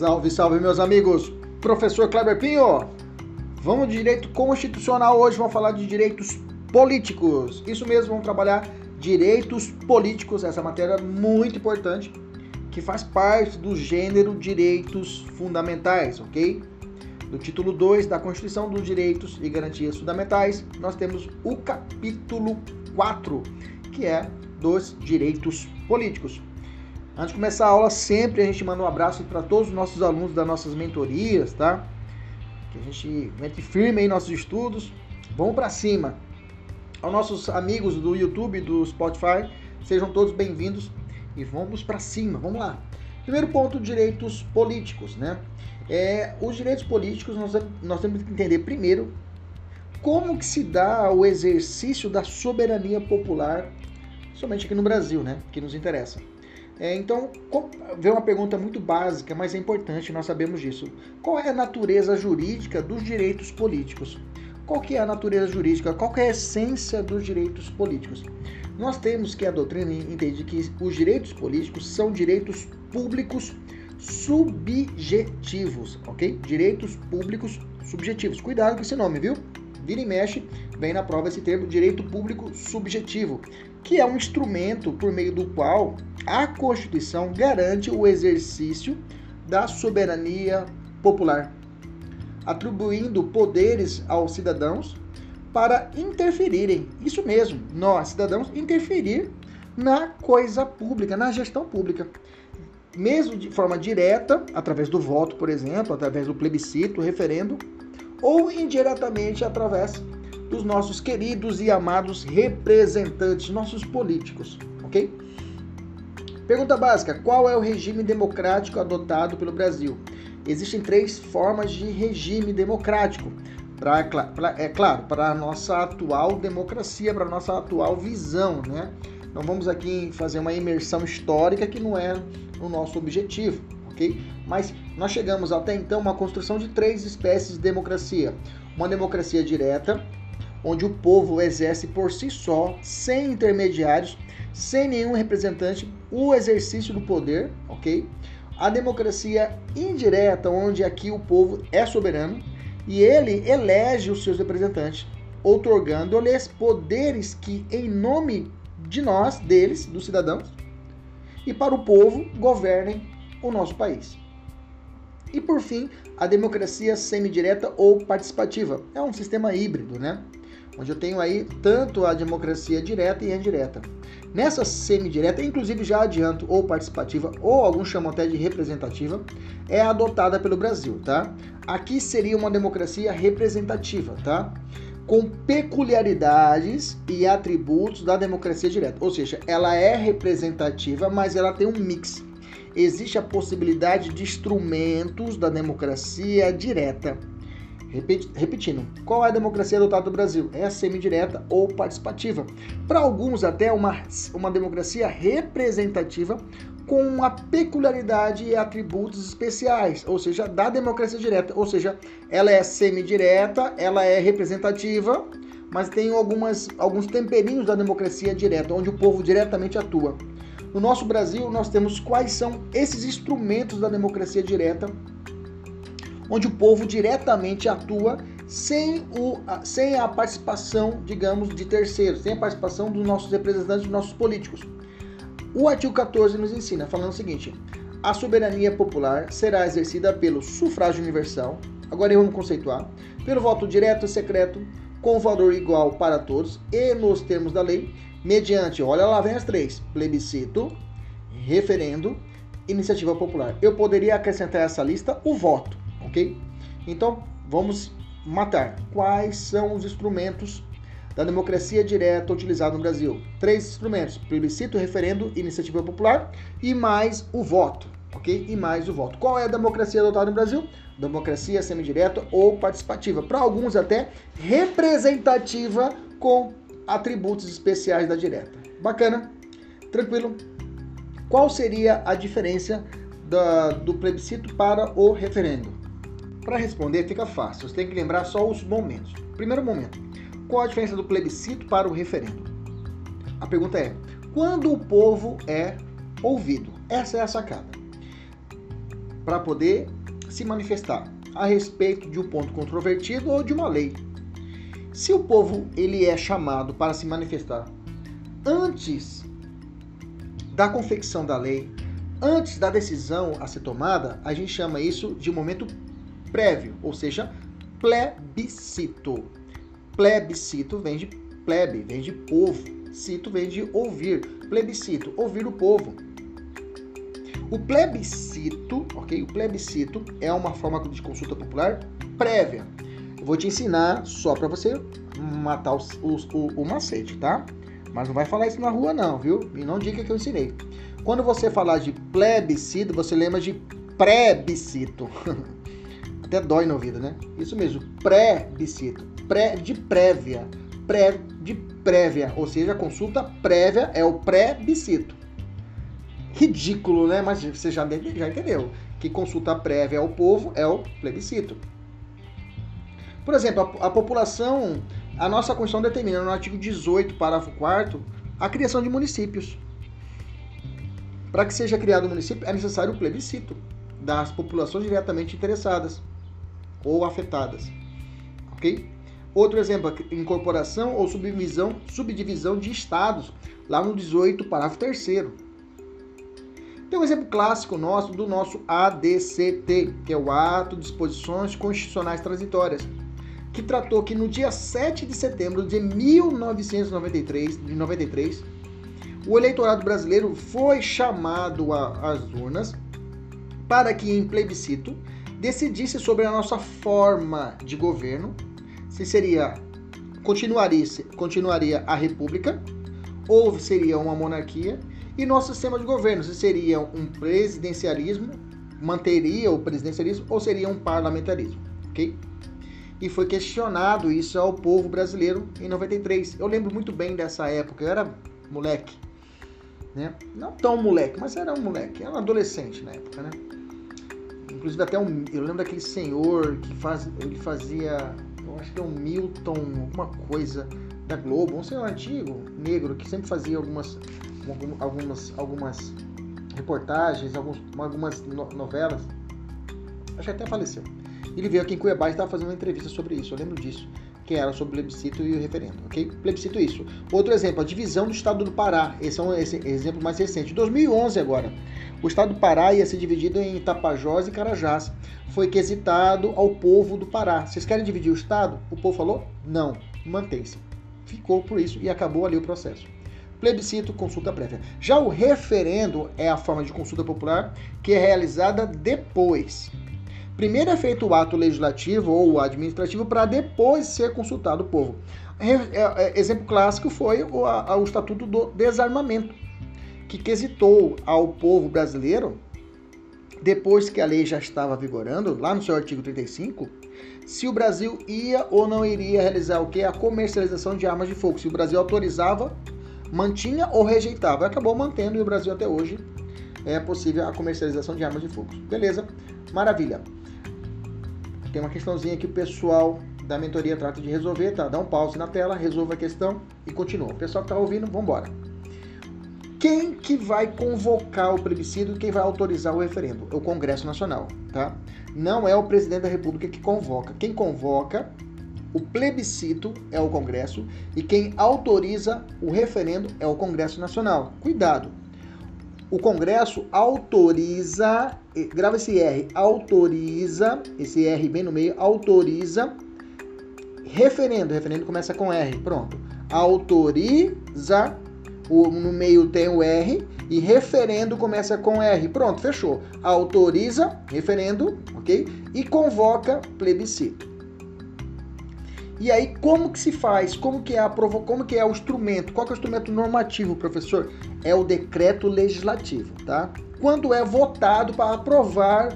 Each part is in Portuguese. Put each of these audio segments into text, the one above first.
Salve, salve, meus amigos! Professor Kleber Pinho! Vamos de direito constitucional hoje, vamos falar de direitos políticos. Isso mesmo, vamos trabalhar direitos políticos, essa matéria é muito importante, que faz parte do gênero direitos fundamentais, ok? Do título 2 da Constituição dos Direitos e Garantias Fundamentais, nós temos o capítulo 4, que é dos direitos políticos. Antes de começar a aula, sempre a gente manda um abraço para todos os nossos alunos das nossas mentorias, tá? Que a gente mete firme aí nossos estudos. Vamos para cima. Aos nossos amigos do YouTube, do Spotify, sejam todos bem-vindos e vamos para cima. Vamos lá. Primeiro ponto, direitos políticos, né? É, os direitos políticos nós, nós temos que entender primeiro como que se dá o exercício da soberania popular, somente aqui no Brasil, né? Que nos interessa. É, então, veio uma pergunta muito básica, mas é importante, nós sabemos disso. Qual é a natureza jurídica dos direitos políticos? Qual que é a natureza jurídica? Qual é a essência dos direitos políticos? Nós temos que a doutrina entende que os direitos políticos são direitos públicos subjetivos, ok? Direitos públicos subjetivos. Cuidado com esse nome, viu? Vira e mexe, vem na prova esse termo direito público subjetivo, que é um instrumento por meio do qual a Constituição garante o exercício da soberania popular, atribuindo poderes aos cidadãos para interferirem, isso mesmo, nós, cidadãos, interferir na coisa pública, na gestão pública. Mesmo de forma direta, através do voto, por exemplo, através do plebiscito, referendo, ou indiretamente através dos nossos queridos e amados representantes, nossos políticos, ok? Pergunta básica: qual é o regime democrático adotado pelo Brasil? Existem três formas de regime democrático. Pra, é claro, para a nossa atual democracia, para a nossa atual visão, né? Não vamos aqui fazer uma imersão histórica que não é o nosso objetivo, ok? Mas nós chegamos até então a uma construção de três espécies de democracia: uma democracia direta, onde o povo exerce por si só, sem intermediários, sem nenhum representante, o exercício do poder, ok? A democracia indireta, onde aqui o povo é soberano e ele elege os seus representantes, outorgando-lhes poderes que, em nome de nós, deles, dos cidadãos, e para o povo, governem o nosso país. E por fim, a democracia semidireta ou participativa. É um sistema híbrido, né? Onde eu tenho aí tanto a democracia direta e indireta. Nessa semidireta, inclusive já adianto, ou participativa, ou alguns chamam até de representativa, é adotada pelo Brasil, tá? Aqui seria uma democracia representativa, tá? Com peculiaridades e atributos da democracia direta. Ou seja, ela é representativa, mas ela tem um mix. Existe a possibilidade de instrumentos da democracia direta Repetindo, qual é a democracia adotada no Brasil? É semidireta ou participativa. Para alguns, até uma, uma democracia representativa com uma peculiaridade e atributos especiais, ou seja, da democracia direta. Ou seja, ela é semidireta, ela é representativa, mas tem algumas, alguns temperinhos da democracia direta, onde o povo diretamente atua. No nosso Brasil, nós temos quais são esses instrumentos da democracia direta onde o povo diretamente atua sem, o, sem a participação, digamos, de terceiros, sem a participação dos nossos representantes, dos nossos políticos. O artigo 14 nos ensina, falando o seguinte: a soberania popular será exercida pelo sufrágio universal, agora vamos conceituar, pelo voto direto e secreto, com valor igual para todos e nos termos da lei, mediante, olha lá, vem as três: plebiscito, referendo, iniciativa popular. Eu poderia acrescentar essa lista o voto ok? Então, vamos matar. Quais são os instrumentos da democracia direta utilizado no Brasil? Três instrumentos: plebiscito, referendo, iniciativa popular e mais o voto, ok? E mais o voto. Qual é a democracia adotada no Brasil? Democracia semidireta ou participativa. Para alguns, até representativa com atributos especiais da direta. Bacana? Tranquilo? Qual seria a diferença da, do plebiscito para o referendo? Para responder fica fácil, você tem que lembrar só os momentos. Primeiro momento, qual a diferença do plebiscito para o referendo? A pergunta é: quando o povo é ouvido? Essa é a sacada. para poder se manifestar a respeito de um ponto controvertido ou de uma lei. Se o povo ele é chamado para se manifestar antes da confecção da lei, antes da decisão a ser tomada, a gente chama isso de momento prévio, ou seja, plebiscito. Plebiscito vem de plebe, vem de povo. Cito vem de ouvir. Plebiscito, ouvir o povo. O plebiscito, ok? O plebiscito é uma forma de consulta popular prévia. Eu vou te ensinar só para você matar os, os, o, o macete, tá? Mas não vai falar isso na rua não, viu? E não diga que eu ensinei. Quando você falar de plebiscito, você lembra de pré-bicito. Até dói no ouvido, né? Isso mesmo, pré-bicito. Pré, de prévia. Pré, de prévia. Ou seja, a consulta prévia é o pré-bicito. Ridículo, né? Mas você já, já entendeu. Que consulta prévia ao povo é o plebiscito. Por exemplo, a, a população, a nossa Constituição determina no artigo 18, parágrafo 4 a criação de municípios. Para que seja criado um município, é necessário o plebiscito das populações diretamente interessadas ou afetadas. Ok? Outro exemplo, incorporação ou subdivisão, subdivisão de estados, lá no 18, parágrafo 3 Tem um exemplo clássico nosso do nosso ADCT, que é o Ato de Disposições Constitucionais Transitórias, que tratou que no dia 7 de setembro de 1993, de 93, o eleitorado brasileiro foi chamado às urnas para que, em plebiscito, decidisse sobre a nossa forma de governo, se seria continuaria, continuaria a república ou seria uma monarquia e nosso sistema de governo, se seria um presidencialismo, manteria o presidencialismo ou seria um parlamentarismo, ok? E foi questionado isso ao povo brasileiro em 93. Eu lembro muito bem dessa época, eu era moleque né? Não tão moleque, mas era um moleque, era um adolescente na época, né? Inclusive até um, eu lembro daquele senhor que faz, ele fazia, eu acho que é um Milton, alguma coisa da Globo, um senhor antigo, negro, que sempre fazia algumas, algumas, algumas reportagens, algumas novelas. Acho que até faleceu. Ele veio aqui em Cuiabá e estava fazendo uma entrevista sobre isso, eu lembro disso que era sobre o plebiscito e o referendo, ok? Plebiscito isso. Outro exemplo, a divisão do estado do Pará. Esse é um esse exemplo mais recente. 2011 agora. O estado do Pará ia ser dividido em Tapajós e Carajás. Foi quesitado ao povo do Pará. Vocês querem dividir o estado? O povo falou: não, mantém-se. Ficou por isso e acabou ali o processo. Plebiscito, consulta prévia. Já o referendo é a forma de consulta popular que é realizada depois Primeiro é feito o ato legislativo ou administrativo para depois ser consultado o povo. É, é, exemplo clássico foi o, a, o Estatuto do Desarmamento, que quesitou ao povo brasileiro, depois que a lei já estava vigorando, lá no seu artigo 35, se o Brasil ia ou não iria realizar o que? A comercialização de armas de fogo. Se o Brasil autorizava, mantinha ou rejeitava. Acabou mantendo e o Brasil até hoje é possível a comercialização de armas de fogo. Beleza? Maravilha. Tem uma questãozinha que o pessoal da mentoria trata de resolver, tá? Dá um pause na tela, resolva a questão e continua. O pessoal que está ouvindo, vamos embora. Quem que vai convocar o plebiscito, quem vai autorizar o referendo? É o Congresso Nacional, tá? Não é o presidente da República que convoca. Quem convoca o plebiscito é o Congresso e quem autoriza o referendo é o Congresso Nacional. Cuidado, o Congresso autoriza, grava esse R, autoriza, esse R bem no meio, autoriza referendo, referendo começa com R, pronto. Autoriza, o, no meio tem o R, e referendo começa com R, pronto, fechou. Autoriza, referendo, ok? E convoca plebiscito. E aí, como que se faz? Como que é, a provo... como que é o instrumento? Qual é o instrumento normativo, professor? É o decreto legislativo, tá? Quando é votado para aprovar,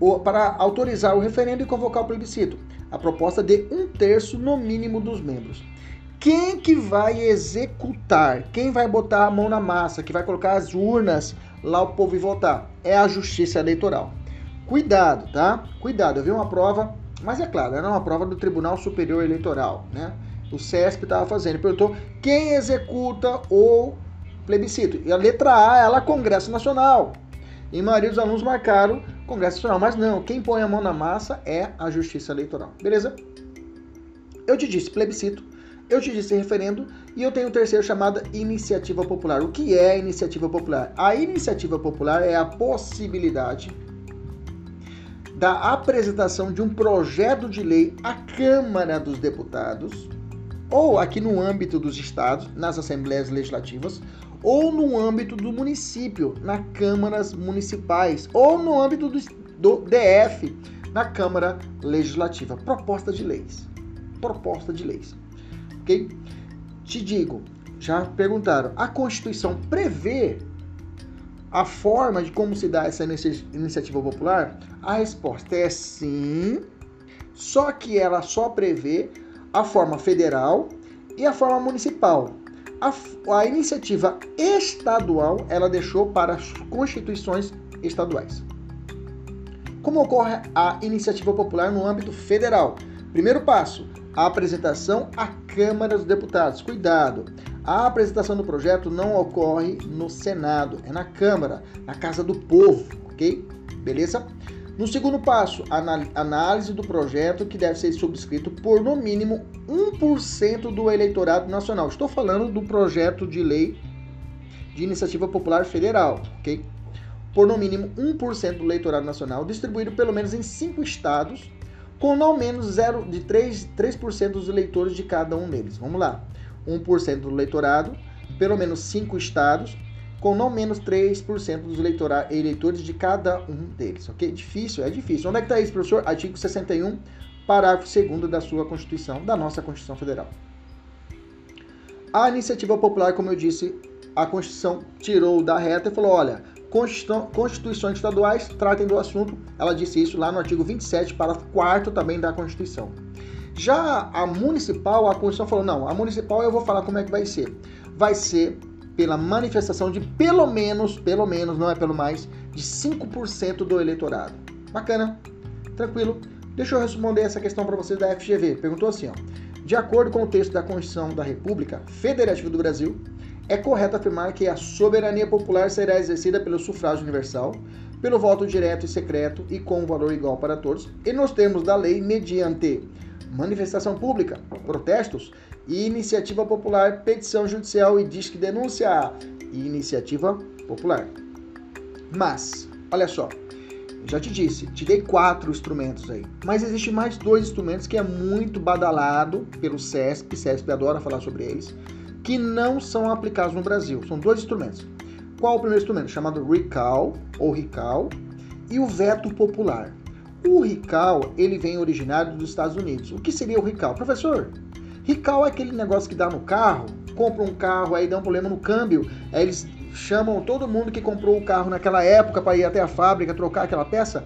ou para autorizar o referendo e convocar o plebiscito? A proposta de um terço no mínimo dos membros. Quem que vai executar? Quem vai botar a mão na massa? Que vai colocar as urnas lá o povo e votar? É a Justiça Eleitoral. Cuidado, tá? Cuidado. Eu vi uma prova mas é claro, era uma prova do Tribunal Superior Eleitoral, né? O CESP estava fazendo. Perguntou quem executa o plebiscito. E a letra A, ela é Congresso Nacional. E maioria dos alunos marcaram Congresso Nacional. Mas não, quem põe a mão na massa é a Justiça Eleitoral. Beleza? Eu te disse plebiscito, eu te disse referendo e eu tenho o terceiro chamado iniciativa popular. O que é iniciativa popular? A iniciativa popular é a possibilidade da apresentação de um projeto de lei à Câmara dos Deputados, ou aqui no âmbito dos estados, nas assembleias legislativas, ou no âmbito do município, nas câmaras municipais, ou no âmbito do DF, na Câmara Legislativa. Proposta de leis. Proposta de leis. Ok? Te digo, já perguntaram, a Constituição prevê a forma de como se dá essa iniciativa popular? A resposta é sim, só que ela só prevê a forma federal e a forma municipal. A, a iniciativa estadual ela deixou para as constituições estaduais. Como ocorre a iniciativa popular no âmbito federal? Primeiro passo: a apresentação à Câmara dos Deputados. Cuidado! A apresentação do projeto não ocorre no Senado, é na Câmara, na Casa do Povo, ok? Beleza? No segundo passo, análise do projeto que deve ser subscrito por no mínimo 1% do eleitorado nacional. Estou falando do projeto de lei de iniciativa popular federal, ok? Por no mínimo 1% do eleitorado nacional, distribuído pelo menos em cinco estados, com não menos 0 de 3%, 3 dos eleitores de cada um deles. Vamos lá. 1% do eleitorado, pelo menos 5 estados, com não menos 3% dos eleitores de cada um deles, ok? Difícil, é difícil. Onde é que está isso, professor? Artigo 61, parágrafo 2 da sua Constituição, da nossa Constituição Federal. A iniciativa popular, como eu disse, a Constituição tirou da reta e falou: olha, constituições estaduais tratem do assunto. Ela disse isso lá no artigo 27, parágrafo 4 também da Constituição. Já a municipal, a Constituição falou: não, a municipal eu vou falar como é que vai ser. Vai ser pela manifestação de pelo menos, pelo menos, não é pelo mais, de 5% do eleitorado. Bacana, tranquilo. Deixa eu responder essa questão para vocês da FGV. Perguntou assim: ó, de acordo com o texto da Constituição da República Federativa do Brasil, é correto afirmar que a soberania popular será exercida pelo sufrágio universal, pelo voto direto e secreto e com valor igual para todos, e nos termos da lei, mediante manifestação pública, protestos, iniciativa popular, petição judicial e disque denúncia. Iniciativa popular. Mas, olha só, já te disse, te dei quatro instrumentos aí. Mas existe mais dois instrumentos que é muito badalado pelo CESP, CESP adora falar sobre eles, que não são aplicados no Brasil. São dois instrumentos. Qual o primeiro instrumento? Chamado RICAL, ou RICAL, e o veto popular. O RICAL, ele vem originário dos Estados Unidos. O que seria o RICAL? Professor, RICAL é aquele negócio que dá no carro, compra um carro, aí dá um problema no câmbio, aí eles chamam todo mundo que comprou o carro naquela época para ir até a fábrica trocar aquela peça.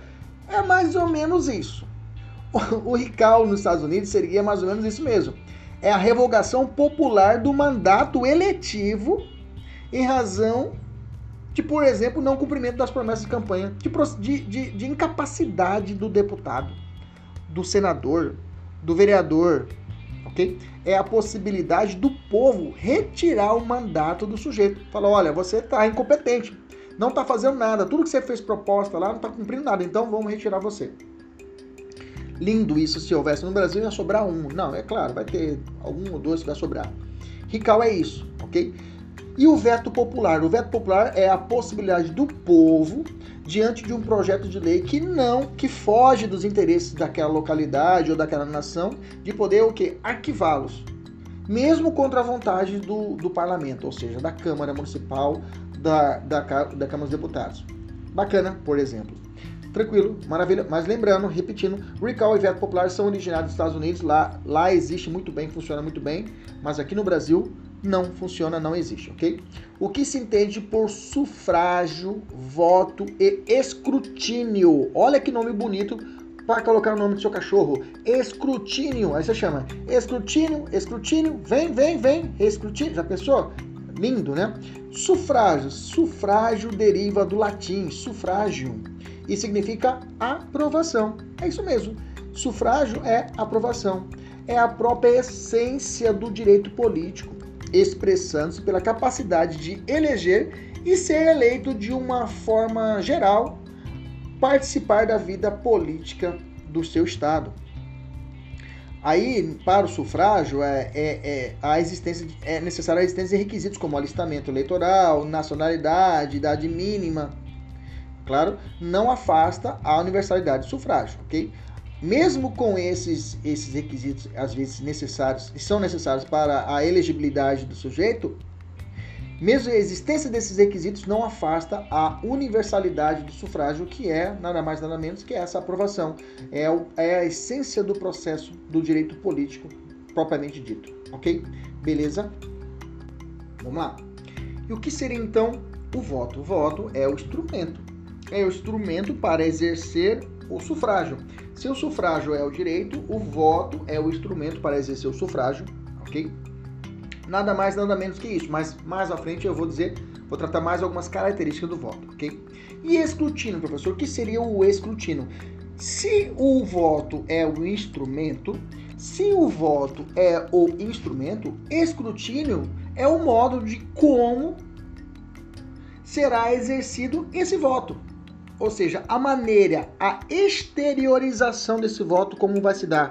É mais ou menos isso. O RICAL nos Estados Unidos seria mais ou menos isso mesmo. É a revogação popular do mandato eletivo em razão de, por exemplo, não cumprimento das promessas de campanha, de, de, de incapacidade do deputado, do senador, do vereador, ok? É a possibilidade do povo retirar o mandato do sujeito. Fala, olha, você está incompetente, não está fazendo nada, tudo que você fez proposta lá não está cumprindo nada, então vamos retirar você. Lindo isso se houvesse no Brasil, ia sobrar um. Não, é claro, vai ter algum ou dois que vai sobrar. Rical é isso, ok? E o veto popular? O veto popular é a possibilidade do povo, diante de um projeto de lei que não, que foge dos interesses daquela localidade ou daquela nação, de poder o quê? Arquivá-los. Mesmo contra a vontade do, do parlamento, ou seja, da Câmara Municipal, da, da, da Câmara dos Deputados. Bacana, por exemplo. Tranquilo, maravilha. Mas lembrando, repetindo, recall e veto popular são originários dos Estados Unidos. Lá, lá existe muito bem, funciona muito bem. Mas aqui no Brasil não funciona, não existe, ok? O que se entende por sufrágio, voto e escrutínio? Olha que nome bonito para colocar o nome do seu cachorro. Escrutínio. Aí você chama escrutínio, escrutínio, vem, vem, vem, escrutínio. Já pensou? Lindo, né? Sufrágio. Sufrágio deriva do latim sufrágio e significa aprovação. É isso mesmo. Sufrágio é aprovação. É a própria essência do direito político expressando-se pela capacidade de eleger e ser eleito de uma forma geral participar da vida política do seu estado. Aí, para o sufrágio, é, é, é, a existência, é necessária a existência de requisitos como alistamento eleitoral, nacionalidade, idade mínima. Claro, não afasta a universalidade do sufrágio, ok? Mesmo com esses, esses requisitos, às vezes necessários, são necessários para a elegibilidade do sujeito, mesmo a existência desses requisitos não afasta a universalidade do sufrágio, que é nada mais nada menos que essa aprovação. É, é a essência do processo do direito político propriamente dito. Ok? Beleza? Vamos lá. E o que seria então o voto? O voto é o instrumento. É o instrumento para exercer o sufrágio. Se o sufrágio é o direito, o voto é o instrumento para exercer o sufrágio, ok? Nada mais, nada menos que isso. Mas mais à frente eu vou dizer, vou tratar mais algumas características do voto, ok? E escrutínio, professor, o que seria o escrutínio? Se o voto é o instrumento, se o voto é o instrumento, escrutínio é o modo de como será exercido esse voto. Ou seja, a maneira, a exteriorização desse voto, como vai se dar.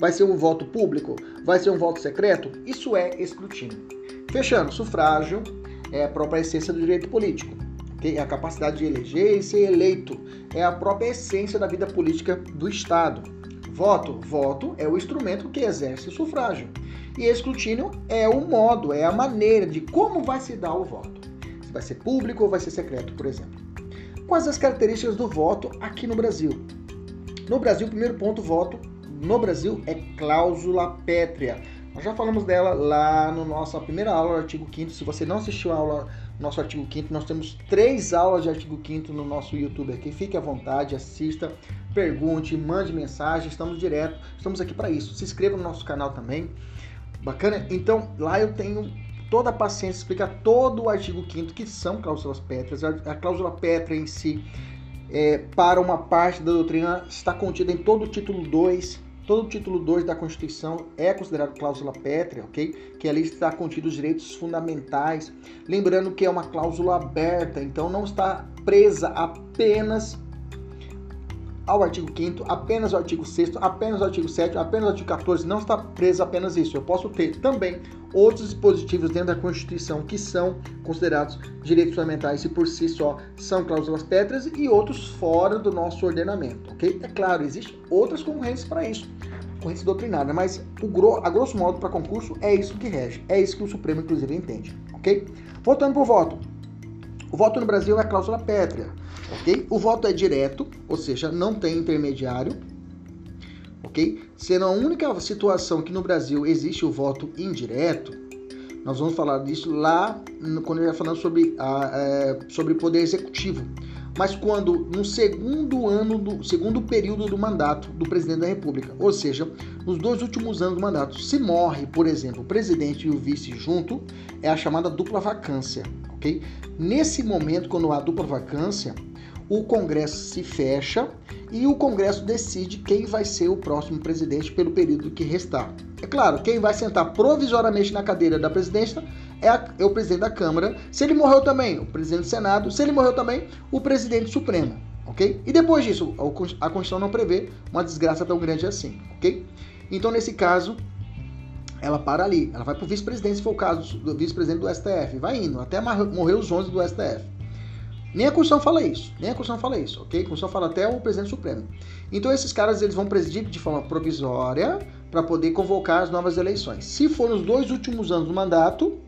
Vai ser um voto público? Vai ser um voto secreto? Isso é escrutínio. Fechando, sufrágio é a própria essência do direito político. É a capacidade de eleger e ser eleito. É a própria essência da vida política do Estado. Voto, voto é o instrumento que exerce o sufrágio. E escrutínio é o modo, é a maneira de como vai se dar o voto. Se vai ser público ou vai ser secreto, por exemplo. Quais as características do voto aqui no Brasil? No Brasil, primeiro ponto, voto no Brasil é cláusula pétrea. Nós já falamos dela lá no nossa primeira aula do artigo 5 Se você não assistiu a aula nosso artigo 5 nós temos três aulas de artigo 5 no nosso YouTube aqui. Fique à vontade, assista, pergunte, mande mensagem, estamos direto, estamos aqui para isso. Se inscreva no nosso canal também. Bacana? Então, lá eu tenho toda a paciência explicar todo o artigo 5 que são cláusulas pétreas. A cláusula pétrea em si, é, para uma parte da doutrina, está contida em todo o título 2 Todo o título 2 da Constituição é considerado cláusula pétrea, ok? Que ali está contido os direitos fundamentais. Lembrando que é uma cláusula aberta, então não está presa apenas ao artigo 5 apenas ao artigo 6 apenas ao artigo 7 apenas ao artigo 14, não está preso apenas isso. Eu posso ter também outros dispositivos dentro da Constituição que são considerados direitos fundamentais e por si só são cláusulas pétreas e outros fora do nosso ordenamento, ok? É claro, existem outras concorrências para isso, concorrência doutrinária, mas o, a grosso modo para concurso é isso que rege, é isso que o Supremo inclusive entende, ok? Voltando para o voto. O voto no Brasil é cláusula pétrea, ok? O voto é direto, ou seja, não tem intermediário, ok? Sendo a única situação que no Brasil existe o voto indireto, nós vamos falar disso lá quando eu falando sobre, a, é, sobre poder executivo. Mas quando no segundo ano do segundo período do mandato do presidente da República, ou seja, nos dois últimos anos do mandato, se morre, por exemplo, o presidente e o vice junto, é a chamada dupla vacância, ok? Nesse momento, quando há dupla vacância, o Congresso se fecha e o Congresso decide quem vai ser o próximo presidente pelo período que restar. É claro, quem vai sentar provisoriamente na cadeira da presidência é, a, é, o presidente da Câmara. Se ele morreu também, o presidente do Senado. Se ele morreu também, o presidente Supremo. Ok? E depois disso, a Constituição não prevê uma desgraça tão grande assim. Ok? Então, nesse caso, ela para ali. Ela vai para o vice-presidente, se for o caso do vice-presidente do STF. Vai indo, até morrer os 11 do STF. Nem a Constituição fala isso, nem a Constituição fala isso, ok? A Constituição fala até o presidente supremo. Então esses caras eles vão presidir de forma provisória para poder convocar as novas eleições. Se for nos dois últimos anos do mandato,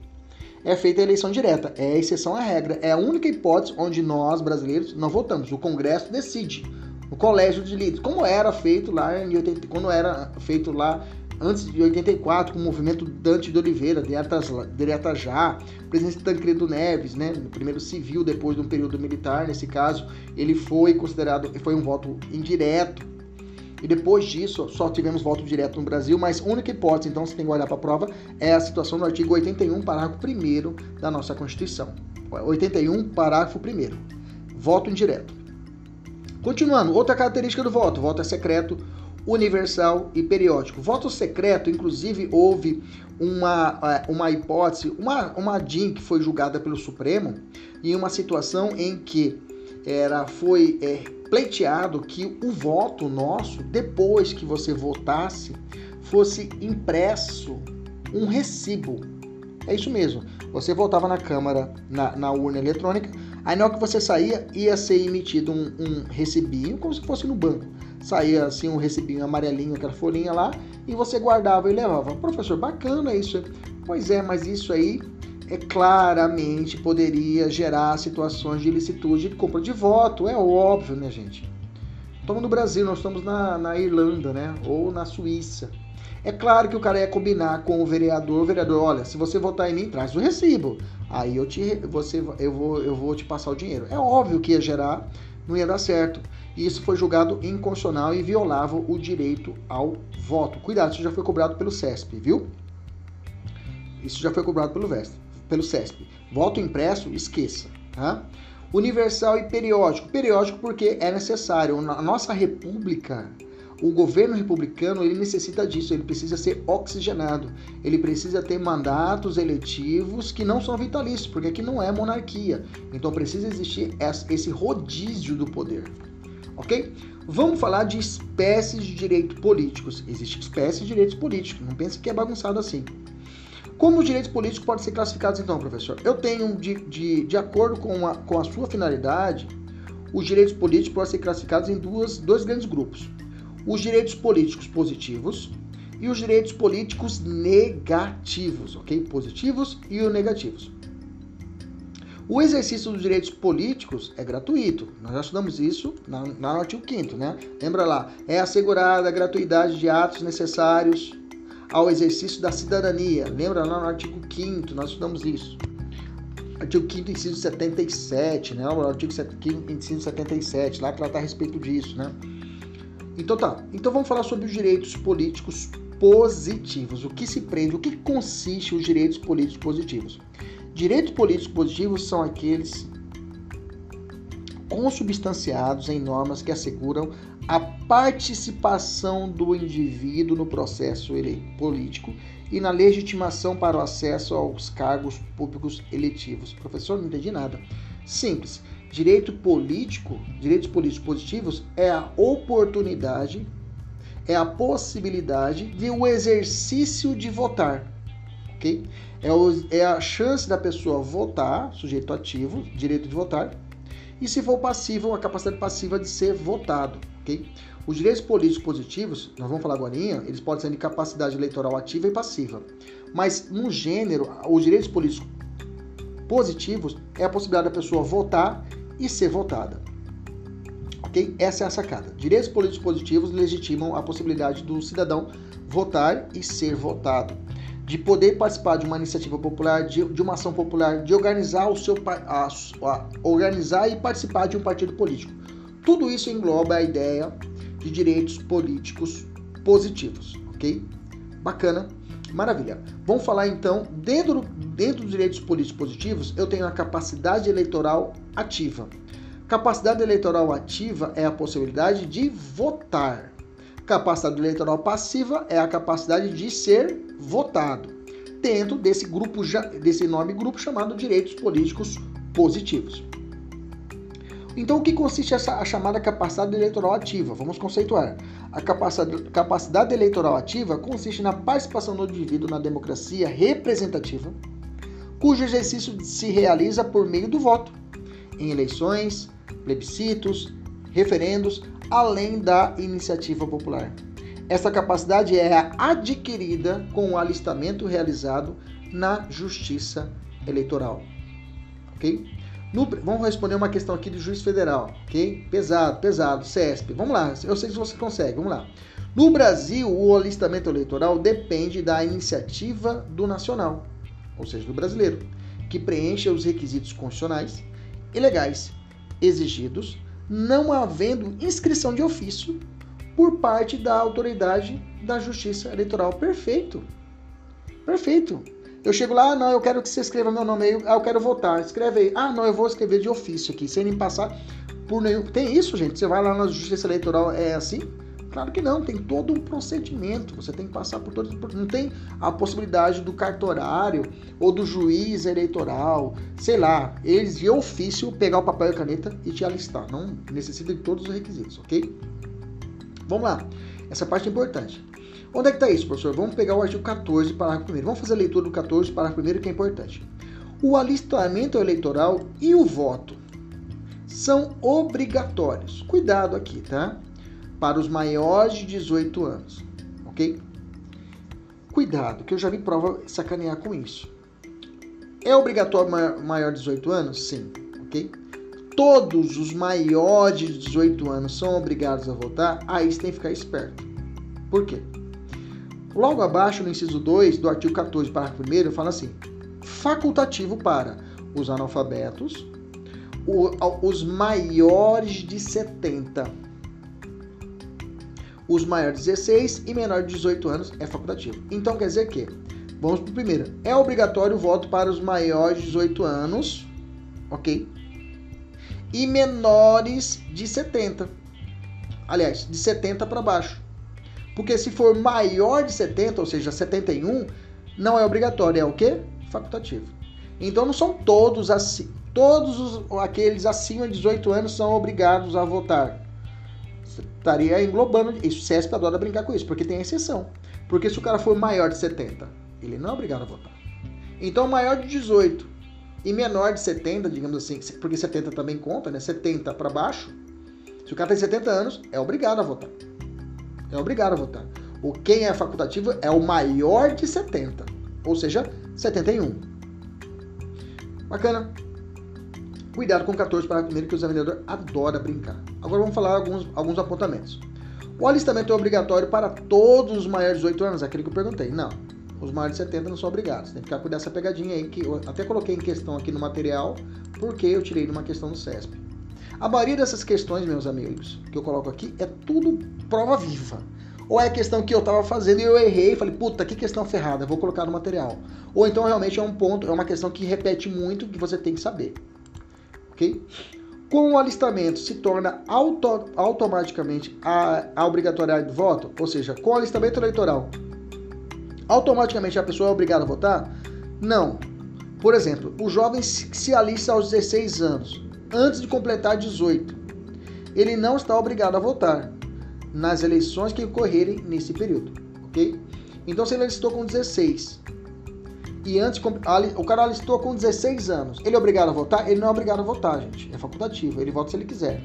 é feita a eleição direta. É a exceção à regra. É a única hipótese onde nós, brasileiros, não votamos. O Congresso decide. O colégio de líderes, como era feito lá em 80, quando era feito lá antes de 84, com o movimento Dante de Oliveira, direta já, presidente Tancredo Neves, né, primeiro civil, depois de um período militar, nesse caso, ele foi considerado, foi um voto indireto, e depois disso, só tivemos voto direto no Brasil, mas única hipótese, então, você tem que olhar para a prova, é a situação do artigo 81, parágrafo 1 da nossa Constituição. 81, parágrafo 1 voto indireto. Continuando, outra característica do voto, voto é secreto, universal e periódico. Voto secreto, inclusive, houve uma, é, uma hipótese, uma, uma DIN que foi julgada pelo Supremo, em uma situação em que era foi é, pleiteado que o voto nosso, depois que você votasse, fosse impresso um recibo. É isso mesmo. Você votava na Câmara, na, na urna eletrônica, aí na hora que você saía, ia ser emitido um, um recibinho, como se fosse no banco. Saía assim um recibinho amarelinho, aquela folhinha lá, e você guardava e levava. Professor, bacana isso. Pois é, mas isso aí é claramente poderia gerar situações de ilicitude de compra de voto, é óbvio, né, gente? Estamos no Brasil, nós estamos na, na Irlanda, né? Ou na Suíça. É claro que o cara ia combinar com o vereador, o vereador, olha, se você votar em mim, traz o recibo. Aí eu te, você, eu vou, eu vou te passar o dinheiro. É óbvio que ia gerar, não ia dar certo. E isso foi julgado inconstitucional e violava o direito ao voto. Cuidado, isso já foi cobrado pelo CESP, viu? Isso já foi cobrado pelo VESP pelo CESP. Voto impresso, esqueça. Tá? Universal e periódico. Periódico porque é necessário. Na nossa república, o governo republicano ele necessita disso, ele precisa ser oxigenado, ele precisa ter mandatos eletivos que não são vitalícios, porque aqui não é monarquia. Então precisa existir esse rodízio do poder. Ok? Vamos falar de espécies de direitos políticos. Existem espécies de direitos políticos, não pense que é bagunçado assim. Como os direitos políticos podem ser classificados então, professor? Eu tenho, de, de, de acordo com a, com a sua finalidade, os direitos políticos podem ser classificados em duas, dois grandes grupos. Os direitos políticos positivos e os direitos políticos negativos, ok? Positivos e os negativos. O exercício dos direitos políticos é gratuito. Nós já estudamos isso na, no artigo 5 né? Lembra lá, é assegurada a gratuidade de atos necessários ao exercício da cidadania. Lembra lá no artigo 5 nós estudamos isso. Artigo 5 inciso 77, né? O artigo 5 inciso 77, lá trata a respeito disso, né? Então tá. Então vamos falar sobre os direitos políticos positivos. O que se prende, o que consiste os direitos políticos positivos? Direitos políticos positivos são aqueles consubstanciados em normas que asseguram a participação do indivíduo no processo político e na legitimação para o acesso aos cargos públicos eletivos. Professor, não entendi nada. Simples. Direito político, direitos políticos positivos é a oportunidade, é a possibilidade de o exercício de votar, ok? É, o, é a chance da pessoa votar, sujeito ativo, direito de votar, e se for passivo, a capacidade passiva de ser votado. Okay? Os direitos políticos positivos, nós vamos falar agora, eles podem ser de capacidade eleitoral ativa e passiva. Mas, no gênero, os direitos políticos positivos é a possibilidade da pessoa votar e ser votada. Ok? Essa é a sacada. Direitos políticos positivos legitimam a possibilidade do cidadão votar e ser votado, de poder participar de uma iniciativa popular, de, de uma ação popular, de organizar o seu a, a, organizar e participar de um partido político tudo isso engloba a ideia de direitos políticos positivos, ok? Bacana, maravilha. Vamos falar então, dentro, dentro dos direitos políticos positivos, eu tenho a capacidade eleitoral ativa. Capacidade eleitoral ativa é a possibilidade de votar. Capacidade eleitoral passiva é a capacidade de ser votado. Dentro desse grupo, desse nome grupo chamado direitos políticos positivos. Então, o que consiste essa, a chamada capacidade eleitoral ativa? Vamos conceituar. A capacidade, capacidade eleitoral ativa consiste na participação do indivíduo na democracia representativa, cujo exercício se realiza por meio do voto, em eleições, plebiscitos, referendos, além da iniciativa popular. Essa capacidade é adquirida com o alistamento realizado na justiça eleitoral. Ok? No, vamos responder uma questão aqui do juiz federal, ok? Pesado, pesado, CESP. Vamos lá, eu sei que você consegue, vamos lá. No Brasil, o alistamento eleitoral depende da iniciativa do nacional, ou seja, do brasileiro, que preencha os requisitos constitucionais e legais exigidos, não havendo inscrição de ofício por parte da autoridade da Justiça Eleitoral. Perfeito. Perfeito. Eu chego lá, ah, não, eu quero que você escreva meu nome aí, ah, eu quero votar. Escreve aí. Ah, não, eu vou escrever de ofício aqui, sem nem passar por nenhum. Tem isso, gente? Você vai lá na Justiça Eleitoral, é assim? Claro que não, tem todo um procedimento. Você tem que passar por todos. Não tem a possibilidade do cartorário ou do juiz eleitoral, sei lá, eles de ofício pegar o papel e a caneta e te alistar. Não necessita de todos os requisitos, ok? Vamos lá. Essa parte é importante. Onde é que está isso, professor? Vamos pegar o artigo 14, parágrafo 1. Vamos fazer a leitura do 14, parágrafo 1, que é importante. O alistamento eleitoral e o voto são obrigatórios. Cuidado aqui, tá? Para os maiores de 18 anos, ok? Cuidado, que eu já vi prova sacanear com isso. É obrigatório maior de 18 anos? Sim, ok? Todos os maiores de 18 anos são obrigados a votar? Aí você tem que ficar esperto. Por quê? Logo abaixo, no inciso 2 do artigo 14, parágrafo 1, fala assim: facultativo para os analfabetos, os maiores de 70. Os maiores de 16 e menores de 18 anos é facultativo. Então quer dizer que, vamos para o primeiro, é obrigatório o voto para os maiores de 18 anos, ok? E menores de 70. Aliás, de 70 para baixo. Porque se for maior de 70, ou seja, 71, não é obrigatório, é o quê? Facultativo. Então não são todos assim, todos os, aqueles acima de 18 anos são obrigados a votar. Estaria englobando isso. O CESP adora brincar com isso, porque tem exceção. Porque se o cara for maior de 70, ele não é obrigado a votar. Então, maior de 18 e menor de 70, digamos assim, porque 70 também conta, né? 70 para baixo, se o cara tem 70 anos, é obrigado a votar é obrigado a votar. O quem é facultativo é o maior de 70, ou seja, 71. Bacana. Cuidado com 14 para primeiro que o examinador adora brincar. Agora vamos falar alguns, alguns apontamentos. O alistamento é obrigatório para todos os maiores de 18 anos? Aquele que eu perguntei. Não. Os maiores de 70 não são obrigados. Tem que ficar com essa pegadinha aí, que eu até coloquei em questão aqui no material, porque eu tirei numa questão do CESP. A maioria dessas questões, meus amigos, que eu coloco aqui, é tudo prova viva. Ou é questão que eu estava fazendo e eu errei, falei, puta, que questão ferrada, vou colocar no material. Ou então realmente é um ponto, é uma questão que repete muito que você tem que saber. Ok? Com o alistamento se torna auto, automaticamente a, a obrigatoriedade do voto, ou seja, com o alistamento eleitoral, automaticamente a pessoa é obrigada a votar? Não. Por exemplo, o jovem se alista aos 16 anos antes de completar 18. Ele não está obrigado a votar nas eleições que ocorrerem nesse período, ok? Então, se ele alistou com 16 e antes o cara alistou com 16 anos, ele é obrigado a votar? Ele não é obrigado a votar, gente. É facultativo, ele vota se ele quiser.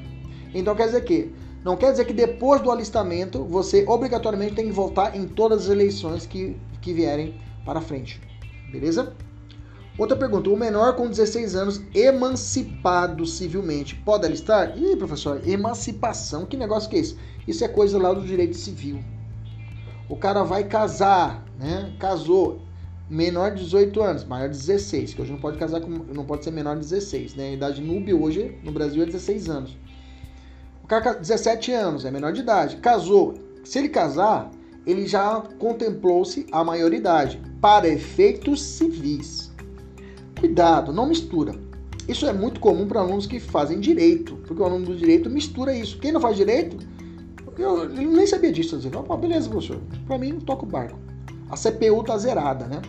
Então, quer dizer que não quer dizer que depois do alistamento você obrigatoriamente tem que votar em todas as eleições que, que vierem para frente. Beleza? Outra pergunta: o menor com 16 anos emancipado civilmente pode alistar? Ih, professor, emancipação, que negócio que é isso? Isso é coisa lá do direito civil. O cara vai casar, né? Casou, menor de 18 anos, maior de 16, que hoje não pode casar com, não pode ser menor de 16, né? A idade núbio hoje no Brasil é 16 anos. O cara 17 anos, é menor de idade, casou. Se ele casar, ele já contemplou-se a maioridade para efeitos civis. Cuidado, não mistura. Isso é muito comum para alunos que fazem direito, porque o aluno do direito mistura isso. Quem não faz direito, eu, eu nem sabia disso. Eu beleza, professor, para mim toca o barco. A CPU tá zerada, né?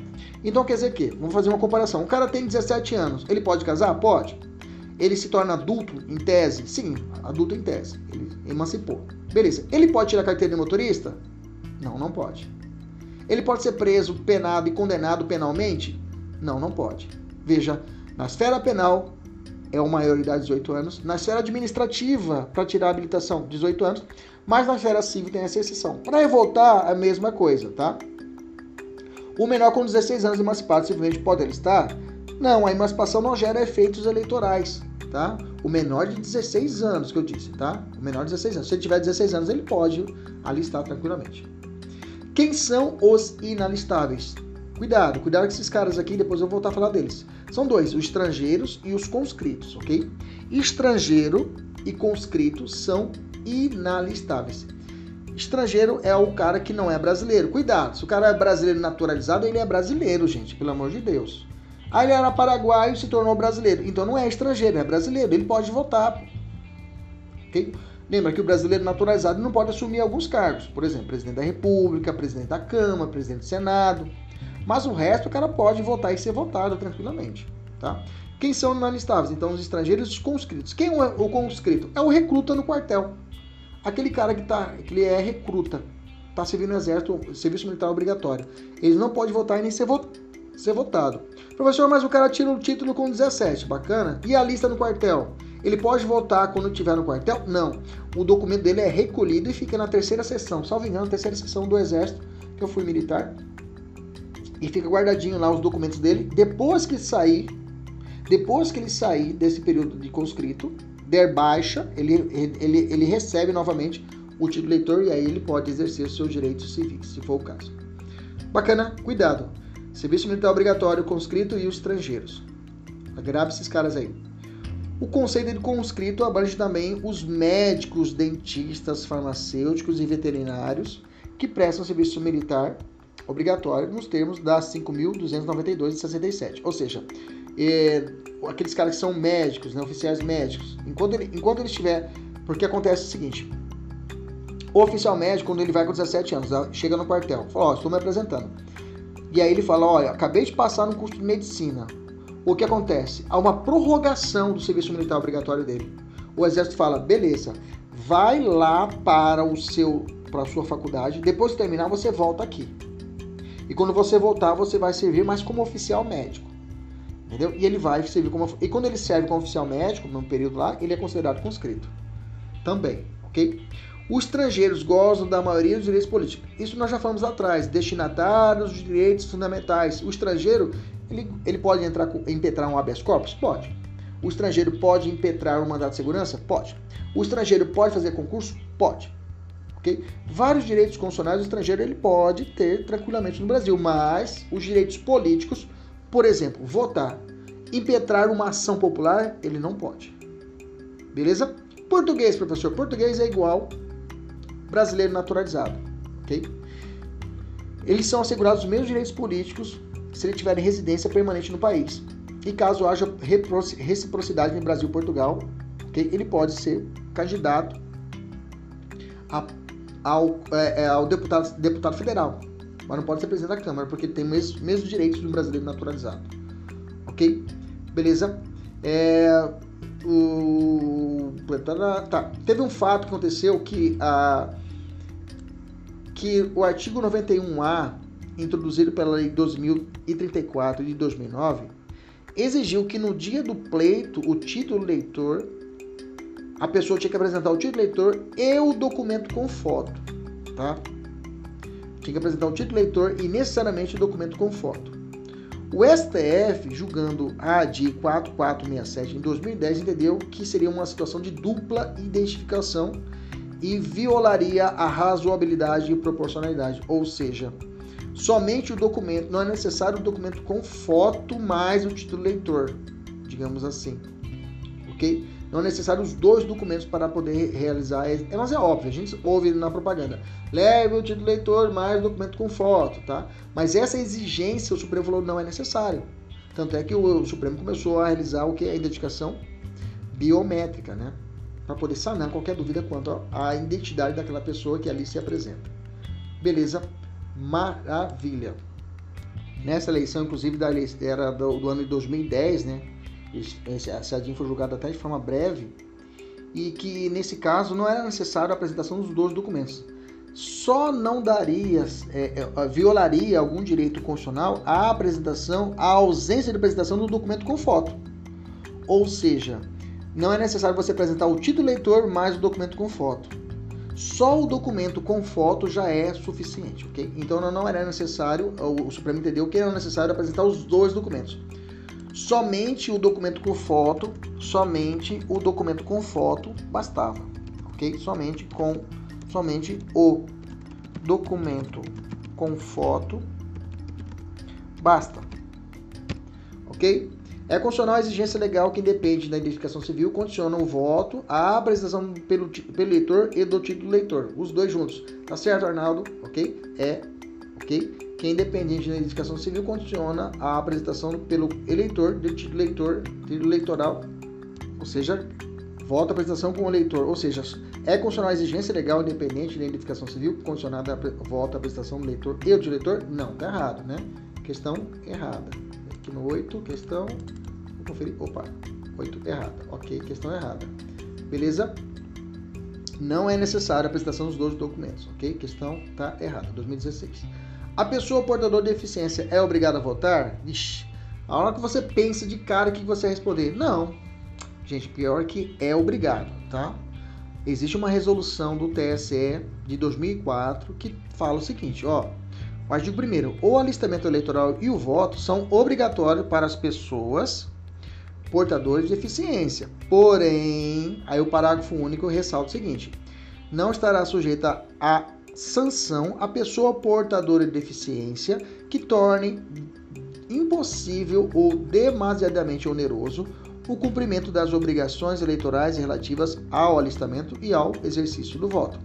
Então quer dizer que, vamos fazer uma comparação. O cara tem 17 anos, ele pode casar? Pode. Ele se torna adulto em tese? Sim, adulto em tese. Ele emancipou. Beleza. Ele pode tirar a carteira de motorista? Não, não pode. Ele pode ser preso, penado e condenado penalmente? Não, não pode. Veja, na esfera penal é uma maioridade de 18 anos, na esfera administrativa, para tirar a habilitação, 18 anos, mas na esfera civil tem essa exceção. Para revoltar, a mesma coisa, tá? O menor com 16 anos emancipado simplesmente pode alistar? Não, a emancipação não gera efeitos eleitorais, tá? O menor de 16 anos que eu disse, tá? O menor de 16 anos. Se ele tiver 16 anos, ele pode alistar tranquilamente. Quem são os inalistáveis? Cuidado, cuidado com esses caras aqui, depois eu vou voltar a falar deles. São dois, os estrangeiros e os conscritos, ok? Estrangeiro e conscrito são inalistáveis. Estrangeiro é o cara que não é brasileiro. Cuidado, se o cara é brasileiro naturalizado, ele é brasileiro, gente, pelo amor de Deus. Aí ele era paraguaio e se tornou brasileiro. Então não é estrangeiro, é brasileiro. Ele pode votar. Okay? Lembra que o brasileiro naturalizado não pode assumir alguns cargos, por exemplo, presidente da República, presidente da Câmara, presidente do Senado, mas o resto o cara pode votar e ser votado tranquilamente, tá? Quem são inalistáveis? Então, os estrangeiros os conscritos. Quem é o conscrito? É o recruta no quartel. Aquele cara que, tá, que ele é recruta, está servindo no exército, serviço militar obrigatório. Ele não pode votar e nem ser, vo ser votado. Professor, mas o cara tira o título com 17, bacana. E a lista no quartel? Ele pode votar quando estiver no quartel? Não. O documento dele é recolhido e fica na terceira sessão, salvo engano, terceira sessão do exército, que eu fui militar. E fica guardadinho lá os documentos dele. Depois que sair, depois que ele sair desse período de conscrito, der baixa, ele, ele, ele recebe novamente o título leitor e aí ele pode exercer seus direitos civis, se for o caso. Bacana, cuidado. Serviço militar obrigatório, conscrito e os estrangeiros. Agrave esses caras aí. O conceito de conscrito abrange também os médicos, dentistas, farmacêuticos e veterinários que prestam serviço militar obrigatório nos termos da 5.292 de 67. Ou seja, é, aqueles caras que são médicos, né, oficiais médicos, enquanto ele, enquanto ele estiver. Porque acontece o seguinte: o oficial médico, quando ele vai com 17 anos, chega no quartel, fala: Ó, oh, estou me apresentando. E aí ele fala: Olha, acabei de passar no curso de medicina. O que acontece? Há uma prorrogação do serviço militar obrigatório dele. O exército fala: beleza, vai lá para o seu para a sua faculdade, depois de terminar você volta aqui. E quando você voltar, você vai servir mais como oficial médico. Entendeu? E ele vai servir como. E quando ele serve como oficial médico, num período lá, ele é considerado conscrito. Também, ok? Os estrangeiros gozam da maioria dos direitos políticos. Isso nós já falamos atrás. Destinatários dos direitos fundamentais. O estrangeiro, ele, ele pode entrar, impetrar um habeas corpus? Pode. O estrangeiro pode impetrar um mandato de segurança? Pode. O estrangeiro pode fazer concurso? Pode. Okay? Vários direitos constitucionais o estrangeiro ele pode ter tranquilamente no Brasil, mas os direitos políticos por exemplo, votar, impetrar uma ação popular, ele não pode. Beleza? Português, professor. Português é igual brasileiro naturalizado. Ok? Eles são assegurados os mesmos direitos políticos se ele tiver residência permanente no país. E caso haja reciprocidade em Brasil e Portugal, okay? ele pode ser candidato a, ao, é, é ao deputado, deputado federal mas não pode ser presidente da Câmara, porque tem os mesmos direitos do brasileiro naturalizado. Ok? Beleza? É, o, tá. Teve um fato que aconteceu que, a, que o artigo 91A, introduzido pela Lei 2034 de 2009, exigiu que no dia do pleito, o título leitor, a pessoa tinha que apresentar o título leitor e o documento com foto, tá? Tinha que apresentar o título leitor e necessariamente o documento com foto. O STF, julgando a ADI 4467 em 2010, entendeu que seria uma situação de dupla identificação e violaria a razoabilidade e proporcionalidade, ou seja, somente o documento, não é necessário o documento com foto mais o título leitor, digamos assim. OK? Não é necessário os dois documentos para poder realizar. É, mas é óbvio, a gente ouve na propaganda. Leve o título leitor mais documento com foto, tá? Mas essa exigência o Supremo falou não é necessário. Tanto é que o Supremo começou a realizar o que é a identificação biométrica, né? Para poder sanar qualquer dúvida quanto à identidade daquela pessoa que ali se apresenta. Beleza? Maravilha. Nessa eleição, inclusive, da, era do, do ano de 2010, né? Esse ADIM foi julgado até de forma breve, e que nesse caso não era necessário a apresentação dos dois documentos. Só não daria, é, é, violaria algum direito constitucional a apresentação, a ausência de apresentação do documento com foto. Ou seja, não é necessário você apresentar o título leitor mais o documento com foto. Só o documento com foto já é suficiente, ok? Então não era necessário, o Supremo entendeu que era necessário apresentar os dois documentos somente o documento com foto, somente o documento com foto bastava, ok? Somente com, somente o documento com foto basta, ok? É condicional a exigência legal que independe da identificação civil, condiciona o voto à apresentação pelo, pelo leitor e do título do leitor, os dois juntos. Tá certo, Arnaldo? Ok? É, ok? Que independente da identificação civil condiciona a apresentação pelo eleitor do título eleitor, título eleitoral, ou seja, voto apresentação com o eleitor, ou seja, É condicional a exigência legal independente da identificação civil condicionada à volta à prestação do leitor e do diretor? Não, tá errado, né? Questão errada. Aqui no 8, questão. Vou conferir. Opa, 8 errada. Ok, questão errada. Beleza? Não é necessária a apresentação dos dois documentos, ok? Questão tá errada, 2016. A pessoa portadora de deficiência é obrigada a votar? Ixi, a hora que você pensa de cara, o que você vai responder? Não. Gente, pior que é obrigado, tá? Existe uma resolução do TSE de 2004 que fala o seguinte, ó. O artigo 1 o alistamento eleitoral e o voto são obrigatórios para as pessoas portadores de deficiência. Porém, aí o parágrafo único ressalta o seguinte: não estará sujeita a sanção a pessoa portadora de deficiência que torne impossível ou demasiadamente oneroso o cumprimento das obrigações eleitorais relativas ao alistamento e ao exercício do voto.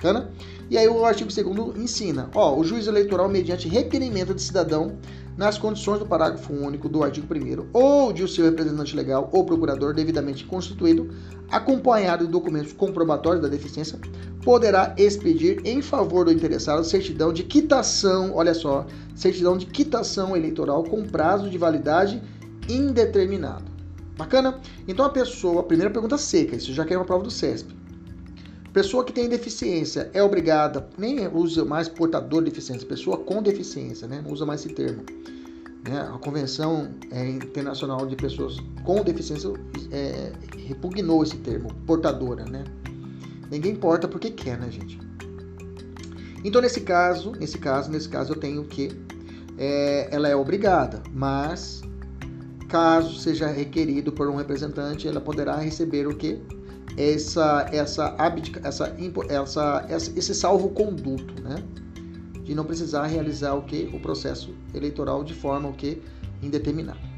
Bacana? E aí o artigo 2 ensina, ó, o juiz eleitoral mediante requerimento de cidadão nas condições do parágrafo único do artigo 1 ou de o seu representante legal ou procurador devidamente constituído, acompanhado de documentos comprobatórios da deficiência, poderá expedir em favor do interessado certidão de quitação, olha só, certidão de quitação eleitoral com prazo de validade indeterminado. Bacana? Então a pessoa, a primeira pergunta seca, isso já quer uma prova do CESP. Pessoa que tem deficiência é obrigada, nem usa mais portador de deficiência, pessoa com deficiência, né? Não usa mais esse termo. Né? A Convenção é, Internacional de Pessoas com Deficiência é, repugnou esse termo, portadora, né? Ninguém porta porque quer, né, gente? Então, nesse caso, nesse caso, nesse caso, eu tenho que é, ela é obrigada, mas caso seja requerido por um representante, ela poderá receber o que? Essa, essa, abdica, essa, essa, esse salvo-conduto, né? De não precisar realizar o que? O processo eleitoral de forma o que? Indeterminada.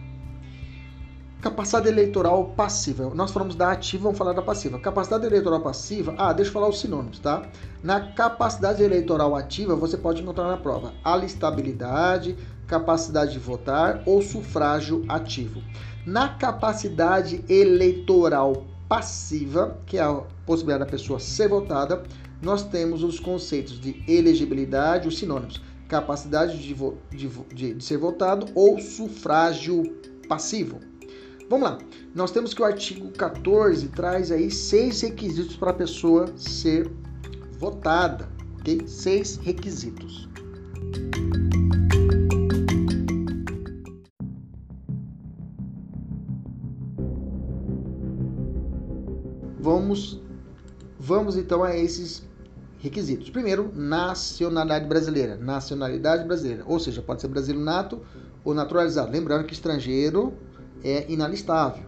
Capacidade eleitoral passiva. Nós falamos da ativa, vamos falar da passiva. Capacidade eleitoral passiva. Ah, deixa eu falar os sinônimos, tá? Na capacidade eleitoral ativa, você pode encontrar na prova alistabilidade, capacidade de votar ou sufrágio ativo. Na capacidade eleitoral passiva, que é a possibilidade da pessoa ser votada, nós temos os conceitos de elegibilidade, os sinônimos, capacidade de, de, de, de ser votado ou sufrágio passivo. Vamos lá, nós temos que o artigo 14 traz aí seis requisitos para a pessoa ser votada, ok? Seis requisitos. Vamos, vamos então a esses requisitos. Primeiro, nacionalidade brasileira. Nacionalidade brasileira. Ou seja, pode ser brasileiro nato ou naturalizado. Lembrando que estrangeiro é inalistável.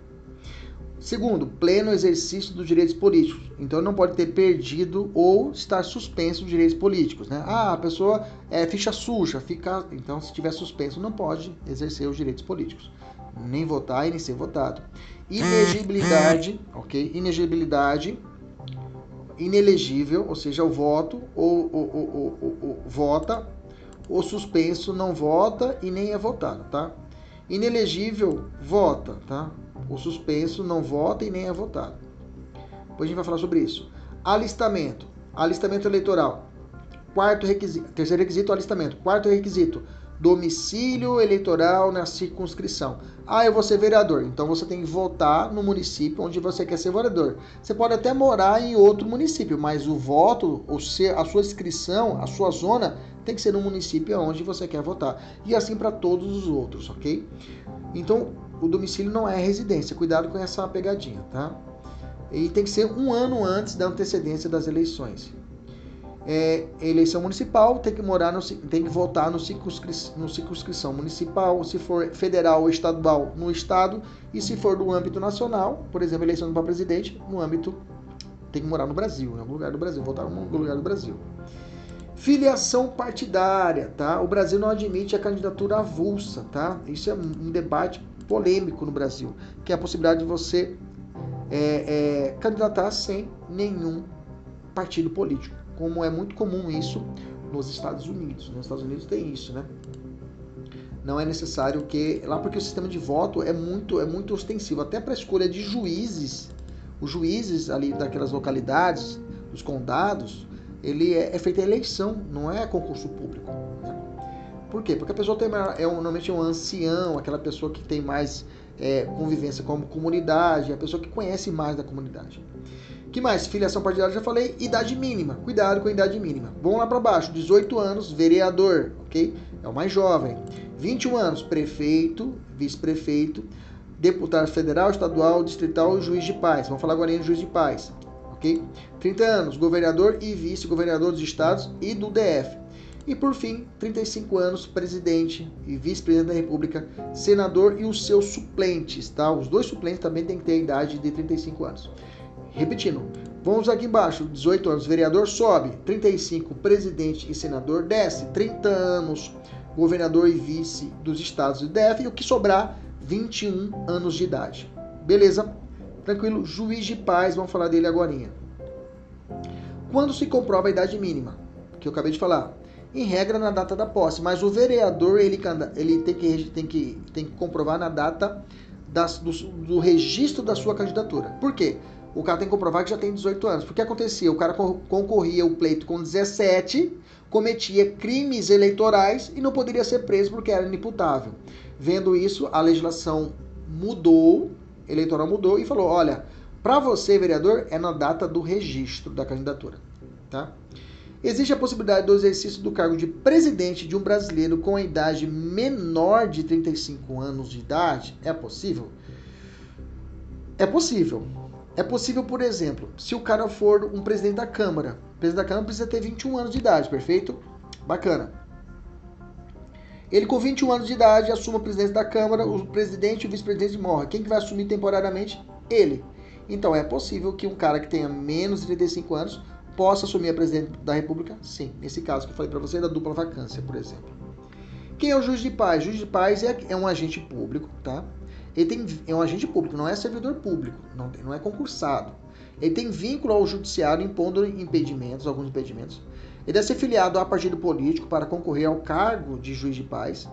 Segundo, pleno exercício dos direitos políticos. Então não pode ter perdido ou estar suspenso os direitos políticos. Né? Ah, a pessoa é ficha suja, fica. Então, se estiver suspenso, não pode exercer os direitos políticos. Nem votar e nem ser votado. Inegibilidade, ok? Inegibilidade, inelegível, ou seja, o voto ou, ou, ou, ou, vota, suspenso não vota e nem é votado, tá? Inelegível, vota, tá? O suspenso não vota e nem é votado. Depois a gente vai falar sobre isso. Alistamento, alistamento eleitoral. Quarto requisito, terceiro requisito, alistamento. Quarto requisito, domicílio eleitoral na circunscrição. Ah, eu vou ser vereador. Então você tem que votar no município onde você quer ser vereador. Você pode até morar em outro município, mas o voto, ou ser, a sua inscrição, a sua zona tem que ser no município onde você quer votar. E assim para todos os outros, ok? Então o domicílio não é residência. Cuidado com essa pegadinha, tá? E tem que ser um ano antes da antecedência das eleições é, eleição municipal, tem que morar no, tem que votar no, circunscri, no circunscrição municipal, se for federal ou estadual, no estado, e se for do âmbito nacional, por exemplo, eleição para presidente, no âmbito tem que morar no Brasil, em algum lugar do Brasil, votar em algum lugar do Brasil. Filiação partidária, tá? O Brasil não admite a candidatura avulsa, tá? Isso é um debate polêmico no Brasil, que é a possibilidade de você é, é, candidatar sem nenhum partido político como é muito comum isso nos Estados Unidos. Nos Estados Unidos tem isso, né? Não é necessário que lá porque o sistema de voto é muito é muito ostensivo, até para a escolha de juízes, os juízes ali daquelas localidades, dos condados, ele é, é feita eleição, não é concurso público. Né? Por quê? Porque a pessoa tem é normalmente é um ancião, aquela pessoa que tem mais é, convivência com a comunidade, a pessoa que conhece mais da comunidade. que mais? Filiação partidária, já falei. Idade mínima. Cuidado com a idade mínima. Vamos lá para baixo. 18 anos, vereador, ok? É o mais jovem. 21 anos, prefeito, vice-prefeito, deputado federal, estadual, distrital juiz de paz. Vamos falar agora em juiz de paz, ok? 30 anos, governador e vice-governador dos estados e do DF. E por fim, 35 anos, presidente e vice-presidente da República, senador e os seus suplentes, tá? Os dois suplentes também têm que ter a idade de 35 anos. Repetindo, vamos aqui embaixo, 18 anos, vereador sobe, 35, presidente e senador desce, 30 anos, governador e vice dos estados do DF, e o que sobrar, 21 anos de idade. Beleza? Tranquilo? Juiz de paz, vamos falar dele agora. Quando se comprova a idade mínima, que eu acabei de falar, em regra na data da posse, mas o vereador ele, ele tem, que, tem, que, tem que comprovar na data das, do, do, registro da sua candidatura. Por quê? O cara tem que comprovar que já tem 18 anos. Porque acontecia, o cara concorria o pleito com 17, cometia crimes eleitorais e não poderia ser preso porque era inimputável. Vendo isso, a legislação mudou, eleitoral mudou e falou: olha, para você, vereador, é na data do registro da candidatura. Tá? Existe a possibilidade do exercício do cargo de presidente de um brasileiro com a idade menor de 35 anos de idade? É possível? É possível. É possível, por exemplo, se o cara for um presidente da Câmara. O presidente da Câmara precisa ter 21 anos de idade, perfeito? Bacana. Ele com 21 anos de idade assume a presidência da Câmara, o presidente e o vice-presidente morrem. Quem que vai assumir temporariamente? Ele. Então é possível que um cara que tenha menos de 35 anos possa assumir a presidente da República? Sim. Nesse caso que eu falei para você da dupla vacância, por exemplo. Quem é o juiz de paz? O juiz de paz é, é um agente público, tá? Ele tem, é um agente público, não é servidor público, não, não é concursado. Ele tem vínculo ao judiciário impondo impedimentos, alguns impedimentos. Ele deve ser filiado a partido político para concorrer ao cargo de juiz de paz.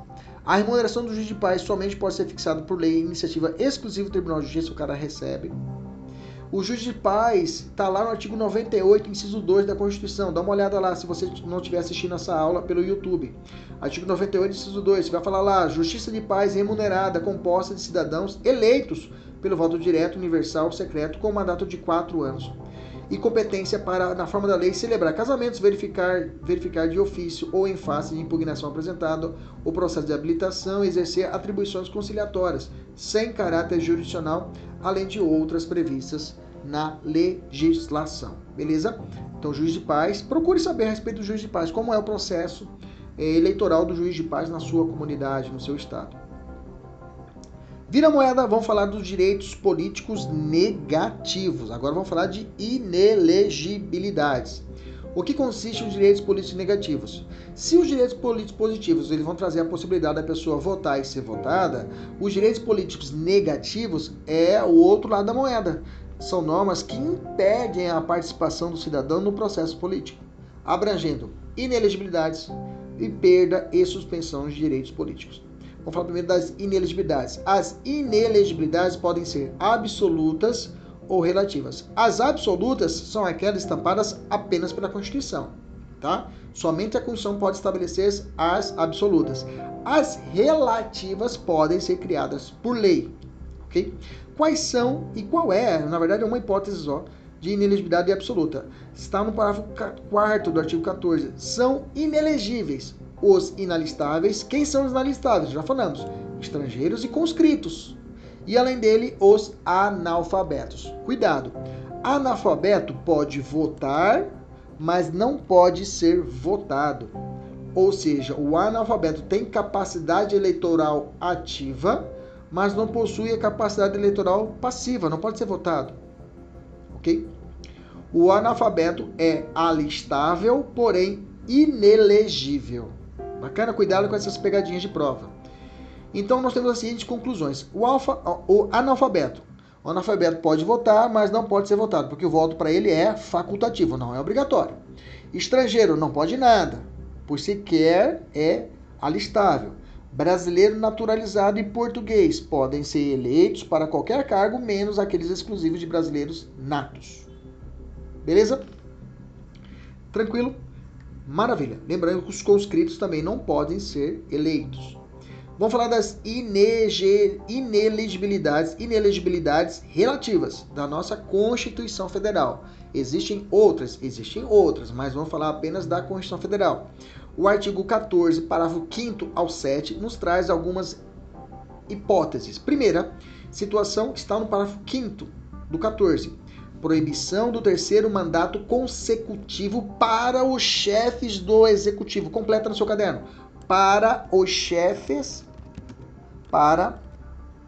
A remuneração do juiz de paz somente pode ser fixada por lei iniciativa exclusiva do Tribunal de Justiça, o cara recebe. O juiz de paz está lá no artigo 98, inciso 2 da Constituição. Dá uma olhada lá se você não estiver assistindo essa aula pelo YouTube. Artigo 98, inciso 2. Você vai falar lá: justiça de paz remunerada, composta de cidadãos eleitos pelo voto direto, universal, secreto, com mandato de quatro anos e competência para, na forma da lei, celebrar casamentos, verificar, verificar de ofício ou em face de impugnação apresentado o processo de habilitação e exercer atribuições conciliatórias, sem caráter jurisdicional, além de outras previstas na legislação. Beleza? Então, juiz de paz, procure saber a respeito do juiz de paz, como é o processo eh, eleitoral do juiz de paz na sua comunidade, no seu estado. Vira moeda, vamos falar dos direitos políticos negativos. Agora vamos falar de inelegibilidades. O que consiste os direitos políticos negativos? Se os direitos políticos positivos eles vão trazer a possibilidade da pessoa votar e ser votada, os direitos políticos negativos é o outro lado da moeda. São normas que impedem a participação do cidadão no processo político, abrangendo inelegibilidades e perda e suspensão de direitos políticos. Vamos falar primeiro das inelegibilidades. As inelegibilidades podem ser absolutas ou relativas. As absolutas são aquelas estampadas apenas pela Constituição, tá? Somente a Constituição pode estabelecer as absolutas. As relativas podem ser criadas por lei, ok? Quais são e qual é, na verdade é uma hipótese só, de inelegibilidade absoluta. Está no parágrafo 4 do artigo 14. São inelegíveis os inalistáveis. Quem são os inalistáveis? Já falamos. Estrangeiros e conscritos. E além dele, os analfabetos. Cuidado. Analfabeto pode votar, mas não pode ser votado. Ou seja, o analfabeto tem capacidade eleitoral ativa, mas não possui a capacidade eleitoral passiva, não pode ser votado. Ok? O analfabeto é alistável, porém inelegível. Bacana, cuidado com essas pegadinhas de prova. Então nós temos as seguintes conclusões. O, alfa, o analfabeto. O analfabeto pode votar, mas não pode ser votado, porque o voto para ele é facultativo, não é obrigatório. Estrangeiro não pode nada, pois sequer é alistável. Brasileiro naturalizado e português podem ser eleitos para qualquer cargo, menos aqueles exclusivos de brasileiros natos. Beleza? Tranquilo? Maravilha. Lembrando que os conscritos também não podem ser eleitos. Vamos falar das inelegibilidades, inelegibilidades relativas da nossa Constituição Federal. Existem outras, existem outras, mas vamos falar apenas da Constituição Federal. O artigo 14, parágrafo 5 ao 7, nos traz algumas hipóteses. Primeira, situação está no parágrafo 5 do 14. Proibição do terceiro mandato consecutivo para os chefes do executivo. Completa no seu caderno. Para os chefes. Para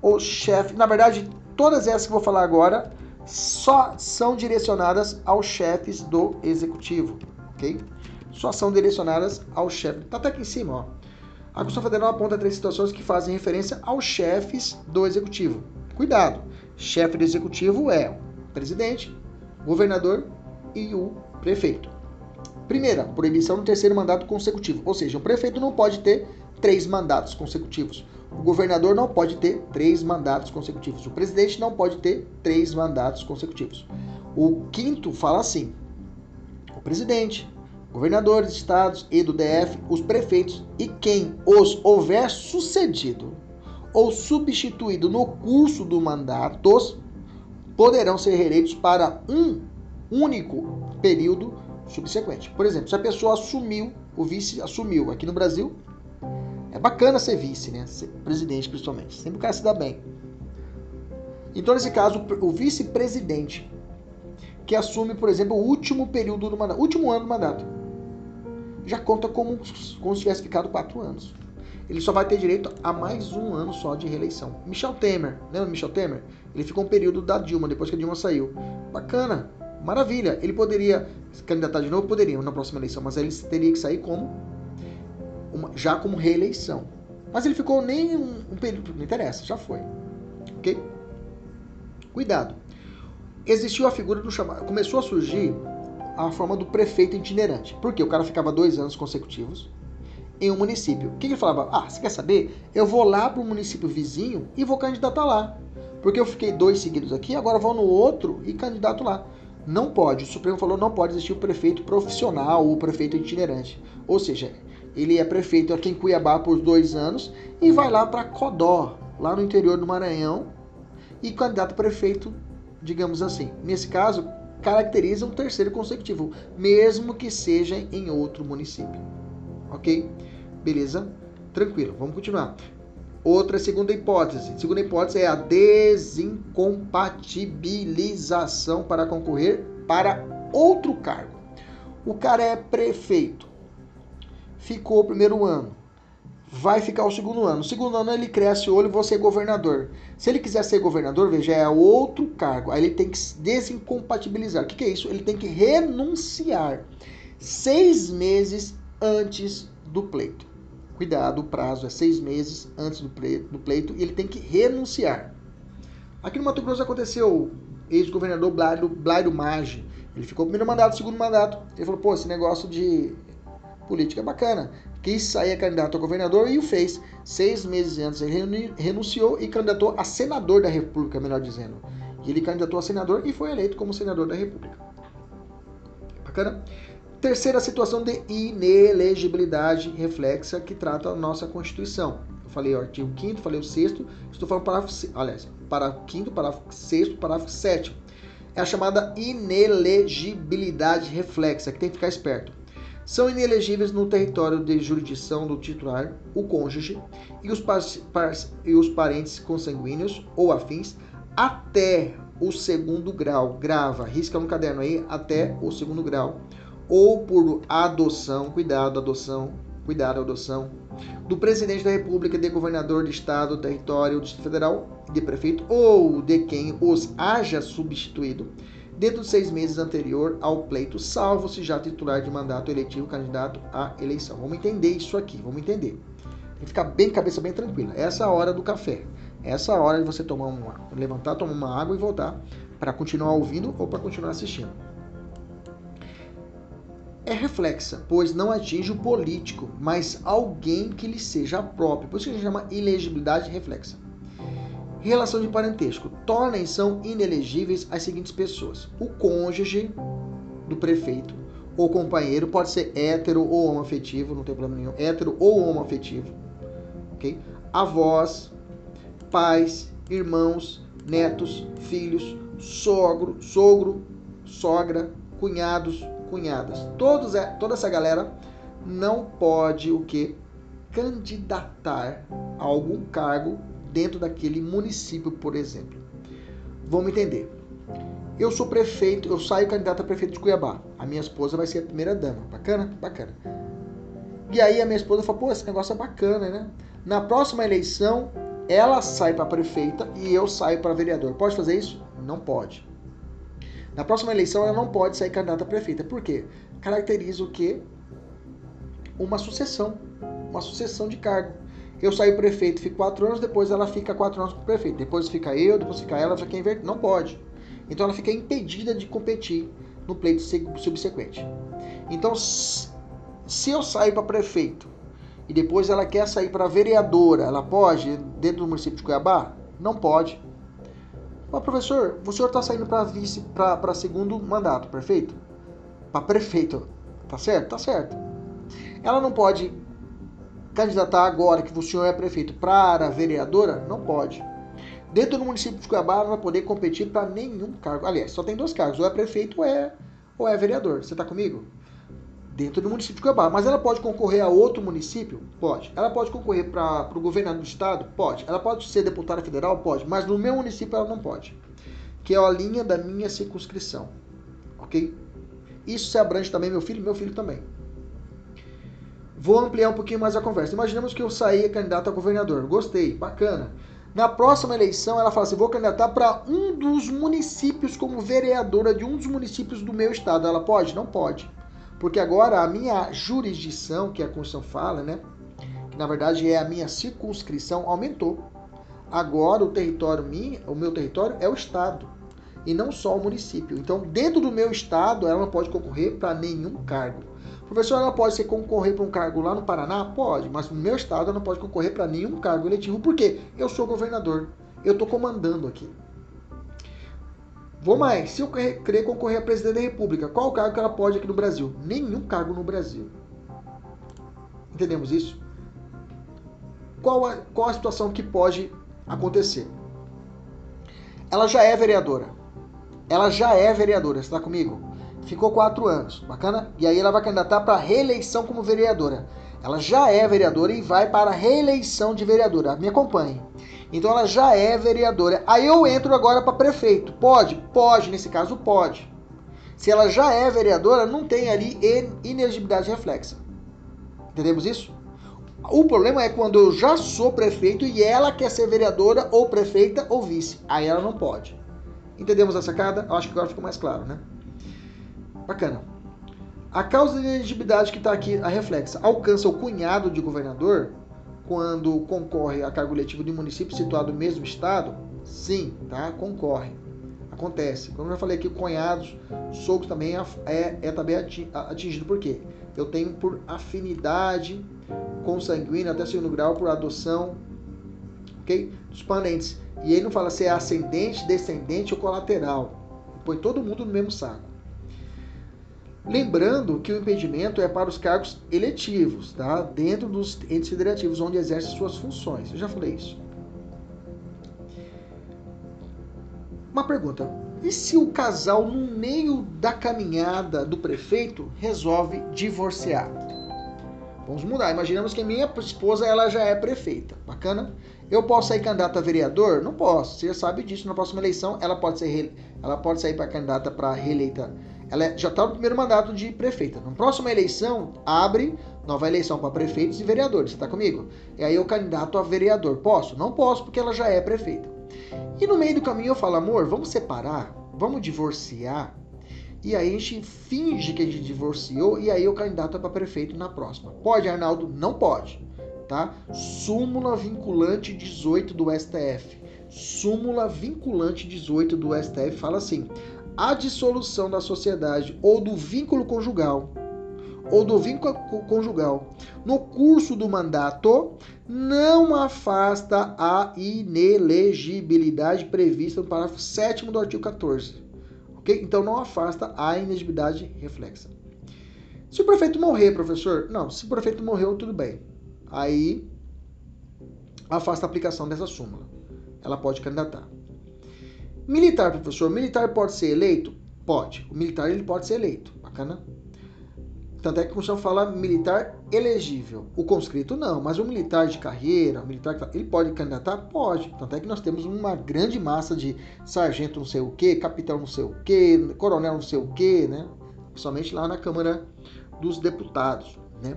os chefes. Na verdade, todas essas que vou falar agora só são direcionadas aos chefes do executivo. Ok? Só são direcionadas ao chefe. Tá até aqui em cima, ó. A Constituição Federal aponta três situações que fazem referência aos chefes do executivo. Cuidado! Chefe do executivo é presidente, governador e o prefeito. Primeira, proibição do terceiro mandato consecutivo. Ou seja, o prefeito não pode ter três mandatos consecutivos. O governador não pode ter três mandatos consecutivos. O presidente não pode ter três mandatos consecutivos. O quinto fala assim: o presidente, governadores, estados e do DF, os prefeitos e quem os houver sucedido ou substituído no curso do mandatos poderão ser reeleitos para um único período subsequente. Por exemplo, se a pessoa assumiu, o vice assumiu aqui no Brasil, é bacana ser vice, né? Ser presidente, principalmente. Sempre o cara se dá bem. Então, nesse caso, o vice-presidente que assume, por exemplo, o último período do mandato, último ano do mandato já conta como, como se tivesse ficado quatro anos. Ele só vai ter direito a mais um ano só de reeleição. Michel Temer, lembra Michel Temer? Ele ficou um período da Dilma, depois que a Dilma saiu. Bacana, maravilha. Ele poderia se candidatar de novo? Poderia, na próxima eleição, mas ele teria que sair como uma, já como reeleição. Mas ele ficou nem um, um período, não interessa, já foi. Ok? Cuidado. Existiu a figura do chamado. Começou a surgir a forma do prefeito itinerante. Por quê? O cara ficava dois anos consecutivos em um município. O que ele falava? Ah, você quer saber? Eu vou lá para o município vizinho e vou candidatar lá. Porque eu fiquei dois seguidos aqui, agora vou no outro e candidato lá. Não pode. O Supremo falou não pode existir o prefeito profissional ou o prefeito itinerante. Ou seja, ele é prefeito aqui em Cuiabá por dois anos e vai lá para Codó, lá no interior do Maranhão, e candidato a prefeito, digamos assim. Nesse caso, caracteriza um terceiro consecutivo, mesmo que seja em outro município. Ok? Beleza? Tranquilo, vamos continuar. Outra segunda hipótese. Segunda hipótese é a desincompatibilização para concorrer para outro cargo. O cara é prefeito, ficou o primeiro ano, vai ficar o segundo ano. No segundo ano ele cresce o olho e vou ser governador. Se ele quiser ser governador, veja, é outro cargo. Aí ele tem que desincompatibilizar. O que, que é isso? Ele tem que renunciar seis meses antes do pleito. Cuidado, o prazo é seis meses antes do pleito, e ele tem que renunciar. Aqui no Mato Grosso aconteceu ex-governador Blairo, Blairo Maggi. Ele ficou primeiro mandato, segundo mandato. Ele falou, pô, esse negócio de política é bacana quis sair candidato a governador e o fez. Seis meses antes ele renunciou e candidatou a senador da República, melhor dizendo. E ele candidatou a senador e foi eleito como senador da República. Bacana? Terceira situação de inelegibilidade reflexa que trata a nossa Constituição. Eu falei o artigo 5 falei o 6 estou falando parágrafo, aliás, parágrafo 5 parágrafo 6 parágrafo 7 É a chamada inelegibilidade reflexa, que tem que ficar esperto são inelegíveis no território de jurisdição do titular, o cônjuge e os, e os parentes consanguíneos ou afins até o segundo grau. Grava, risca no caderno aí, até o segundo grau. Ou por adoção, cuidado, adoção, cuidado, adoção, do presidente da República, de governador de estado, território, Distrito Federal, de prefeito ou de quem os haja substituído dentro dos seis meses anterior ao pleito, salvo se já titular de mandato eletivo candidato à eleição. Vamos entender isso aqui, vamos entender. Tem que ficar bem, cabeça bem tranquila. Essa é a hora do café. Essa é a hora de você tomar uma, levantar, tomar uma água e voltar para continuar ouvindo ou para continuar assistindo. É reflexa, pois não atinge o político, mas alguém que lhe seja próprio. Por isso que a gente chama elegibilidade reflexa. Relação de parentesco. Torna são inelegíveis as seguintes pessoas: o cônjuge do prefeito, ou companheiro, pode ser hétero ou homoafetivo, não tem problema nenhum, hétero ou homoafetivo, ok? Avós, pais, irmãos, netos, filhos, sogro, sogro, sogra, cunhados, cunhadas. Todos, é, toda essa galera não pode o que? Candidatar a algum cargo dentro daquele município, por exemplo. Vamos entender. Eu sou prefeito, eu saio candidato a prefeito de Cuiabá. A minha esposa vai ser a primeira dama. Bacana? Bacana. E aí a minha esposa fala, pô, esse negócio é bacana, né? Na próxima eleição, ela sai para prefeita e eu saio para vereador. Pode fazer isso? Não pode. Na próxima eleição, ela não pode sair candidata a prefeita. Por quê? Caracteriza o quê? Uma sucessão. Uma sucessão de cargo. Eu saio prefeito, fico quatro anos, depois ela fica quatro anos como prefeito. Depois fica eu, depois fica ela, fica invertido. Não pode. Então ela fica impedida de competir no pleito subsequente. Então, se eu sair para prefeito e depois ela quer sair para vereadora, ela pode dentro do município de Cuiabá? Não pode. Mas professor, o senhor está saindo para vice, para segundo mandato, perfeito? Para prefeito, tá certo? Tá certo. Ela não pode candidatar agora que o senhor é prefeito para vereadora? Não pode. Dentro do município de Cuiabá, ela não vai poder competir para nenhum cargo. Aliás, só tem dois cargos, ou é prefeito ou é, ou é vereador. Você está comigo? Dentro do município de Cuiabá. Mas ela pode concorrer a outro município? Pode. Ela pode concorrer para o governador do estado? Pode. Ela pode ser deputada federal? Pode. Mas no meu município ela não pode. Que é a linha da minha circunscrição. Ok? Isso se abrange também meu filho meu filho também. Vou ampliar um pouquinho mais a conversa. Imaginemos que eu saí candidato a governador. Gostei, bacana. Na próxima eleição, ela fala assim: vou candidatar para um dos municípios como vereadora de um dos municípios do meu estado. Ela pode? Não pode. Porque agora a minha jurisdição, que a Constituição fala, né? Que na verdade é a minha circunscrição, aumentou. Agora o território minha, o meu território é o estado e não só o município. Então, dentro do meu estado, ela não pode concorrer para nenhum cargo. Professor, ela pode ser concorrer para um cargo lá no Paraná? Pode, mas no meu estado ela não pode concorrer para nenhum cargo eletivo. Por quê? Eu sou governador. Eu estou comandando aqui. Vou mais. Se eu querer concorrer a presidente da República, qual o cargo que ela pode aqui no Brasil? Nenhum cargo no Brasil. Entendemos isso? Qual a, qual a situação que pode acontecer? Ela já é vereadora. Ela já é vereadora. Está comigo? ficou quatro anos, bacana? E aí ela vai candidatar para reeleição como vereadora. Ela já é vereadora e vai para reeleição de vereadora. Me acompanhe. Então ela já é vereadora. Aí eu entro agora para prefeito. Pode? Pode, nesse caso pode. Se ela já é vereadora, não tem ali inelegibilidade reflexa. Entendemos isso? O problema é quando eu já sou prefeito e ela quer ser vereadora ou prefeita ou vice. Aí ela não pode. Entendemos a sacada? Acho que agora ficou mais claro, né? Bacana. A causa de elegibilidade que está aqui, a reflexa, alcança o cunhado de governador quando concorre a cargo letivo de município situado no mesmo estado? Sim, tá? Concorre. Acontece. Como eu já falei aqui, cunhados, sogros também é, é, é também atingido. Por quê? Eu tenho por afinidade consanguínea até segundo grau por adoção, ok? Dos parentes. E aí não fala se é ascendente, descendente ou colateral. Põe todo mundo no mesmo saco. Lembrando que o impedimento é para os cargos eletivos, tá? dentro dos entes federativos onde exerce suas funções. Eu já falei isso. Uma pergunta: e se o casal, no meio da caminhada do prefeito, resolve divorciar? Vamos mudar. Imaginamos que minha esposa ela já é prefeita. Bacana? Eu posso sair candidata a vereador? Não posso. Você já sabe disso. Na próxima eleição, ela pode ser ela pode sair para candidata para reeleita ela já está no primeiro mandato de prefeita. Na próxima eleição, abre nova eleição para prefeitos e vereadores. Você está comigo? E aí eu candidato a vereador. Posso? Não posso, porque ela já é prefeita. E no meio do caminho eu falo, amor, vamos separar? Vamos divorciar? E aí a gente finge que a gente divorciou e aí eu candidato para prefeito na próxima. Pode, Arnaldo? Não pode. Tá? Súmula vinculante 18 do STF. Súmula vinculante 18 do STF fala assim: a dissolução da sociedade ou do vínculo conjugal ou do vínculo conjugal no curso do mandato não afasta a inelegibilidade prevista no parágrafo 7 do artigo 14. OK? Então não afasta a inelegibilidade reflexa. Se o prefeito morrer, professor, não, se o prefeito morreu, tudo bem. Aí afasta a aplicação dessa súmula. Ela pode candidatar. Militar, professor, militar pode ser eleito? Pode. O militar ele pode ser eleito. Bacana? Tanto é que a Constituição fala militar elegível. O conscrito não, mas o militar de carreira, o militar ele pode candidatar? Pode. Tanto é que nós temos uma grande massa de sargento não sei o que, capitão não sei o que, coronel não sei o que, né? Principalmente lá na Câmara dos Deputados, né?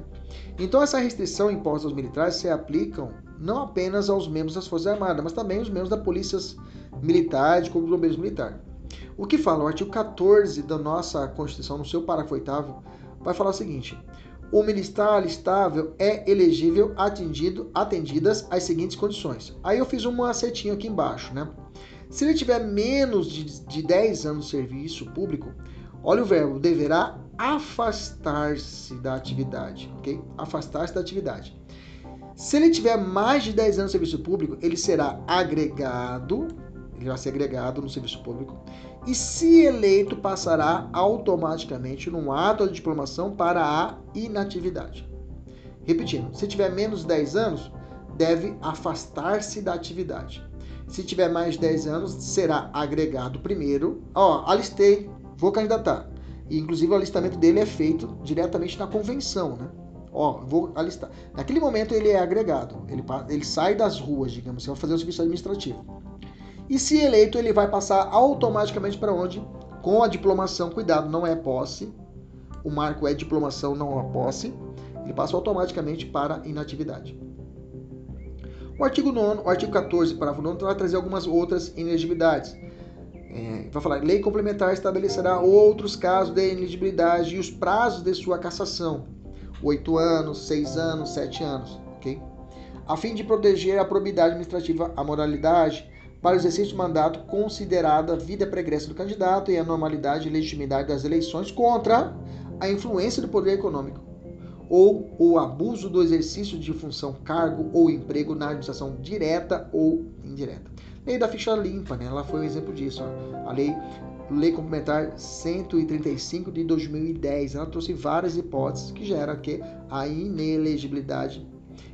Então essa restrição imposta aos militares se aplicam não apenas aos membros das Forças Armadas, mas também aos membros da Polícia Militar Corpo de Bombeiros Militar. O que fala o artigo 14 da nossa Constituição, no seu parágrafo 8 vai falar o seguinte: o militar estável é elegível atendido, atendidas as seguintes condições. Aí eu fiz uma setinha aqui embaixo, né? Se ele tiver menos de, de 10 anos de serviço público, olha o verbo, deverá afastar-se da atividade, ok? Afastar-se da atividade. Se ele tiver mais de 10 anos de serviço público, ele será agregado, ele vai ser agregado no serviço público e, se eleito, passará automaticamente num ato de diplomação para a inatividade. Repetindo, se tiver menos de 10 anos, deve afastar-se da atividade. Se tiver mais de 10 anos, será agregado primeiro. Ó, alistei, vou candidatar. E, inclusive, o alistamento dele é feito diretamente na convenção, né? Ó, vou alistar. Naquele momento ele é agregado. Ele, ele sai das ruas, digamos assim, vai fazer o serviço administrativo. E se eleito, ele vai passar automaticamente para onde? Com a diplomação. Cuidado, não é posse. O marco é diplomação, não é posse. Ele passa automaticamente para inatividade. O artigo 9, o artigo 14, parágrafo 9, vai trazer algumas outras inelegibilidades. É, vai falar, lei complementar estabelecerá outros casos de inelegibilidade e os prazos de sua cassação. 8 anos, 6 anos, 7 anos, ok? A fim de proteger a probidade administrativa, a moralidade, para o exercício de mandato considerada a vida pregressa do candidato e a normalidade e legitimidade das eleições contra a influência do poder econômico ou o abuso do exercício de função, cargo ou emprego na administração direta ou indireta. Lei da ficha limpa, né? Ela foi um exemplo disso. Ó. A lei Lei Complementar 135 de 2010, ela trouxe várias hipóteses que gera que a inelegibilidade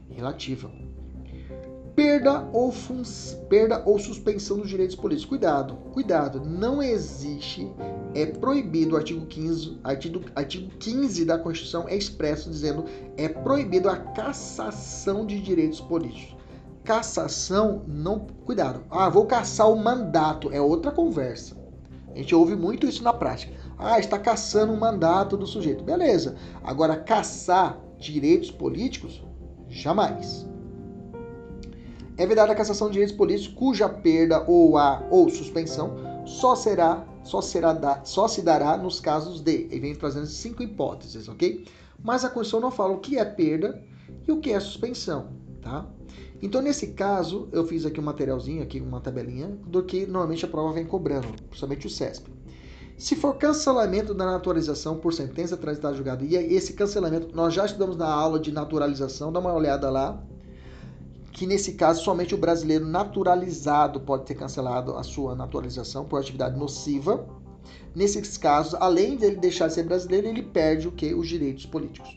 relativa perda ou, perda ou suspensão dos direitos políticos. Cuidado, cuidado, não existe, é proibido, o artigo 15, artigo, artigo 15 da Constituição é expresso dizendo é proibido a cassação de direitos políticos. Cassação, não, cuidado, ah, vou caçar o mandato, é outra conversa. A gente ouve muito isso na prática. Ah, está caçando o mandato do sujeito. Beleza. Agora, caçar direitos políticos, jamais é vedada a cassação de direitos políticos cuja perda ou a ou suspensão só será só será da, só se dará nos casos de e vem trazendo cinco hipóteses, ok? Mas a Constituição não fala o que é perda e o que é suspensão, tá? Então nesse caso eu fiz aqui um materialzinho aqui uma tabelinha do que normalmente a prova vem cobrando, principalmente o CESP. Se for cancelamento da naturalização por sentença transitada julgada, e esse cancelamento nós já estudamos na aula de naturalização, dá uma olhada lá, que nesse caso somente o brasileiro naturalizado pode ter cancelado a sua naturalização por atividade nociva. Nesses casos, além de ele deixar de ser brasileiro, ele perde o que? Os direitos políticos.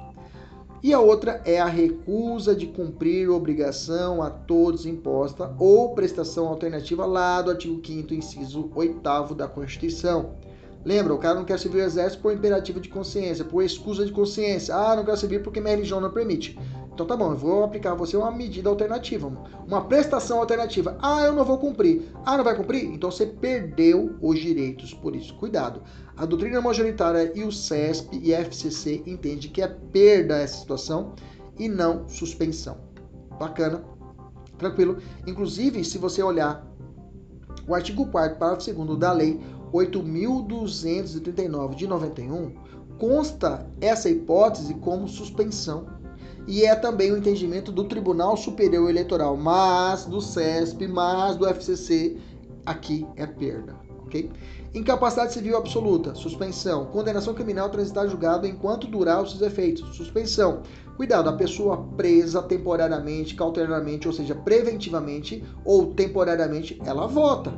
E a outra é a recusa de cumprir obrigação a todos imposta ou prestação alternativa lá do artigo 5 inciso 8 da Constituição. Lembra, o cara não quer servir o exército por imperativo de consciência, por excusa de consciência. Ah, não quero servir porque minha religião não permite. Então tá bom, eu vou aplicar a você uma medida alternativa, uma prestação alternativa. Ah, eu não vou cumprir. Ah, não vai cumprir? Então você perdeu os direitos por isso. Cuidado. A doutrina majoritária e o CESP e FCC entende que é perda essa situação e não suspensão. Bacana. Tranquilo. Inclusive, se você olhar o artigo 4 parágrafo 2 da lei 8.239 de 91, consta essa hipótese como suspensão e é também o entendimento do Tribunal Superior Eleitoral, mas do CESP, mas do FCC, aqui é perda, ok? Incapacidade civil absoluta, suspensão. Condenação criminal transitar julgado enquanto durar os seus efeitos, suspensão. Cuidado, a pessoa presa temporariamente, cautelarmente, ou seja, preventivamente ou temporariamente, ela vota.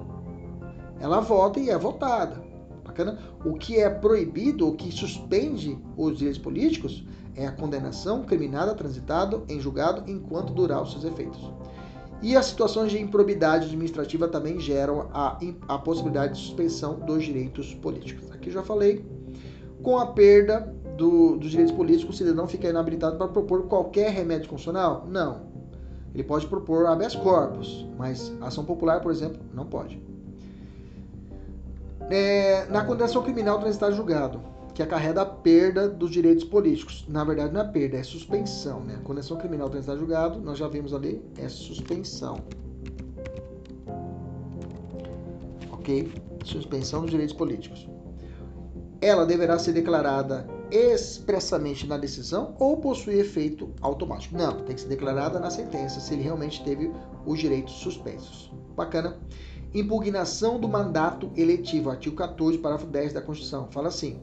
Ela vota e é votada. Bacana? O que é proibido, o que suspende os direitos políticos é a condenação criminada transitada em julgado enquanto durar os seus efeitos. E as situações de improbidade administrativa também geram a, a possibilidade de suspensão dos direitos políticos. Aqui já falei. Com a perda do, dos direitos políticos, o cidadão fica inabilitado para propor qualquer remédio constitucional? Não. Ele pode propor habeas corpus, mas ação popular, por exemplo, não pode. É, na condenação criminal transitar julgado, que acarreta a perda dos direitos políticos. Na verdade, não é perda, é suspensão. Né? A condenação criminal transitar julgado, nós já vimos ali, é suspensão. Ok? Suspensão dos direitos políticos. Ela deverá ser declarada expressamente na decisão ou possui efeito automático. Não, tem que ser declarada na sentença se ele realmente teve os direitos suspensos. Bacana? Impugnação do mandato eletivo, artigo 14, parágrafo 10 da Constituição. Fala assim: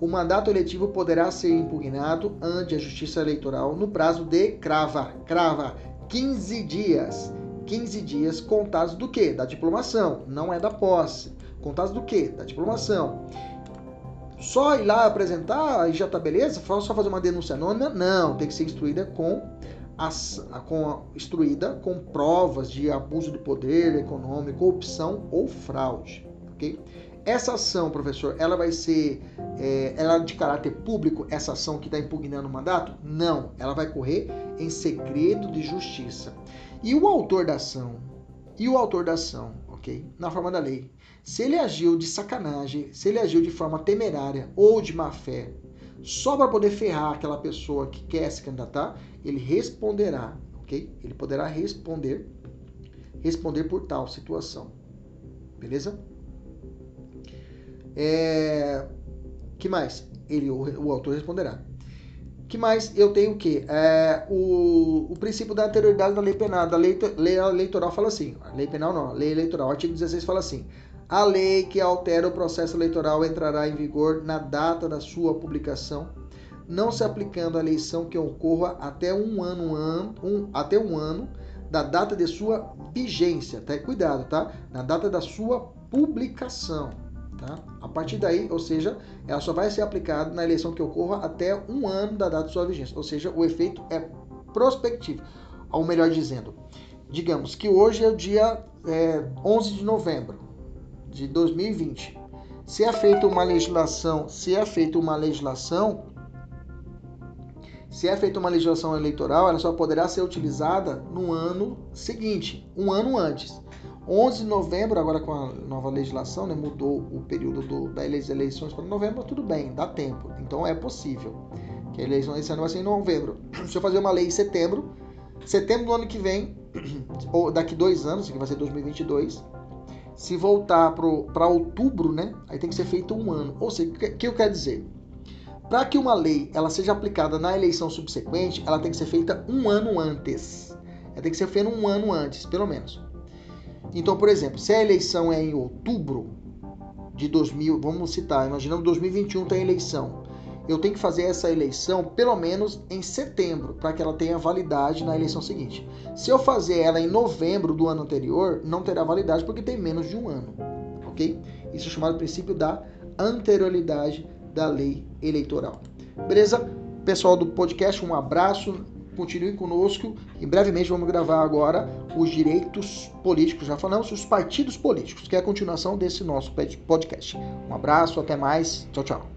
o mandato eletivo poderá ser impugnado ante a Justiça Eleitoral no prazo de crava, crava, 15 dias. 15 dias contados do quê? Da diplomação, não é da posse. Contados do quê? Da diplomação. Só ir lá apresentar e já tá beleza? Só fazer uma denúncia anônima? Não, tem que ser instruída com, as, com instruída com provas de abuso de poder econômico, corrupção ou fraude, ok? Essa ação, professor, ela vai ser é, ela de caráter público, essa ação que está impugnando o mandato? Não, ela vai correr em segredo de justiça. E o autor da ação? E o autor da ação, ok? Na forma da lei. Se ele agiu de sacanagem, se ele agiu de forma temerária ou de má fé, só para poder ferrar aquela pessoa que quer se candidatar, ele responderá, ok? Ele poderá responder, responder por tal situação. Beleza? É, que mais? Ele, o, o autor responderá. Que mais? Eu tenho o quê? É, o, o princípio da anterioridade da lei penal, da lei, lei eleitoral fala assim. lei penal não, lei eleitoral. Artigo 16 fala assim. A lei que altera o processo eleitoral entrará em vigor na data da sua publicação, não se aplicando à eleição que ocorra até um ano, um, até um ano da data de sua vigência. Tá? Cuidado, tá? Na data da sua publicação. Tá? A partir daí, ou seja, ela só vai ser aplicada na eleição que ocorra até um ano da data de sua vigência. Ou seja, o efeito é prospectivo. Ou melhor dizendo, digamos que hoje é o dia é, 11 de novembro de 2020. Se é feita uma legislação, se é feita uma legislação, se é feita uma legislação eleitoral, ela só poderá ser utilizada no ano seguinte, um ano antes. 11 de novembro, agora com a nova legislação, né, mudou o período do, das eleições para novembro, tudo bem, dá tempo. Então é possível. Que a eleição esse ano vai ser em novembro. Se eu fazer uma lei em setembro, setembro do ano que vem, ou daqui dois anos, que vai ser 2022, se voltar para outubro, né, aí tem que ser feito um ano. Ou seja, o que, que eu quero dizer? Para que uma lei ela seja aplicada na eleição subsequente, ela tem que ser feita um ano antes. Ela tem que ser feita um ano antes, pelo menos. Então, por exemplo, se a eleição é em outubro de 2000, vamos citar, imaginando 2021 tem eleição. Eu tenho que fazer essa eleição pelo menos em setembro, para que ela tenha validade na eleição seguinte. Se eu fazer ela em novembro do ano anterior, não terá validade porque tem menos de um ano. Ok? Isso é chamado princípio da anterioridade da lei eleitoral. Beleza? Pessoal do podcast, um abraço continue conosco e brevemente vamos gravar agora os direitos políticos. Já falamos os partidos políticos, que é a continuação desse nosso podcast. Um abraço, até mais. Tchau, tchau.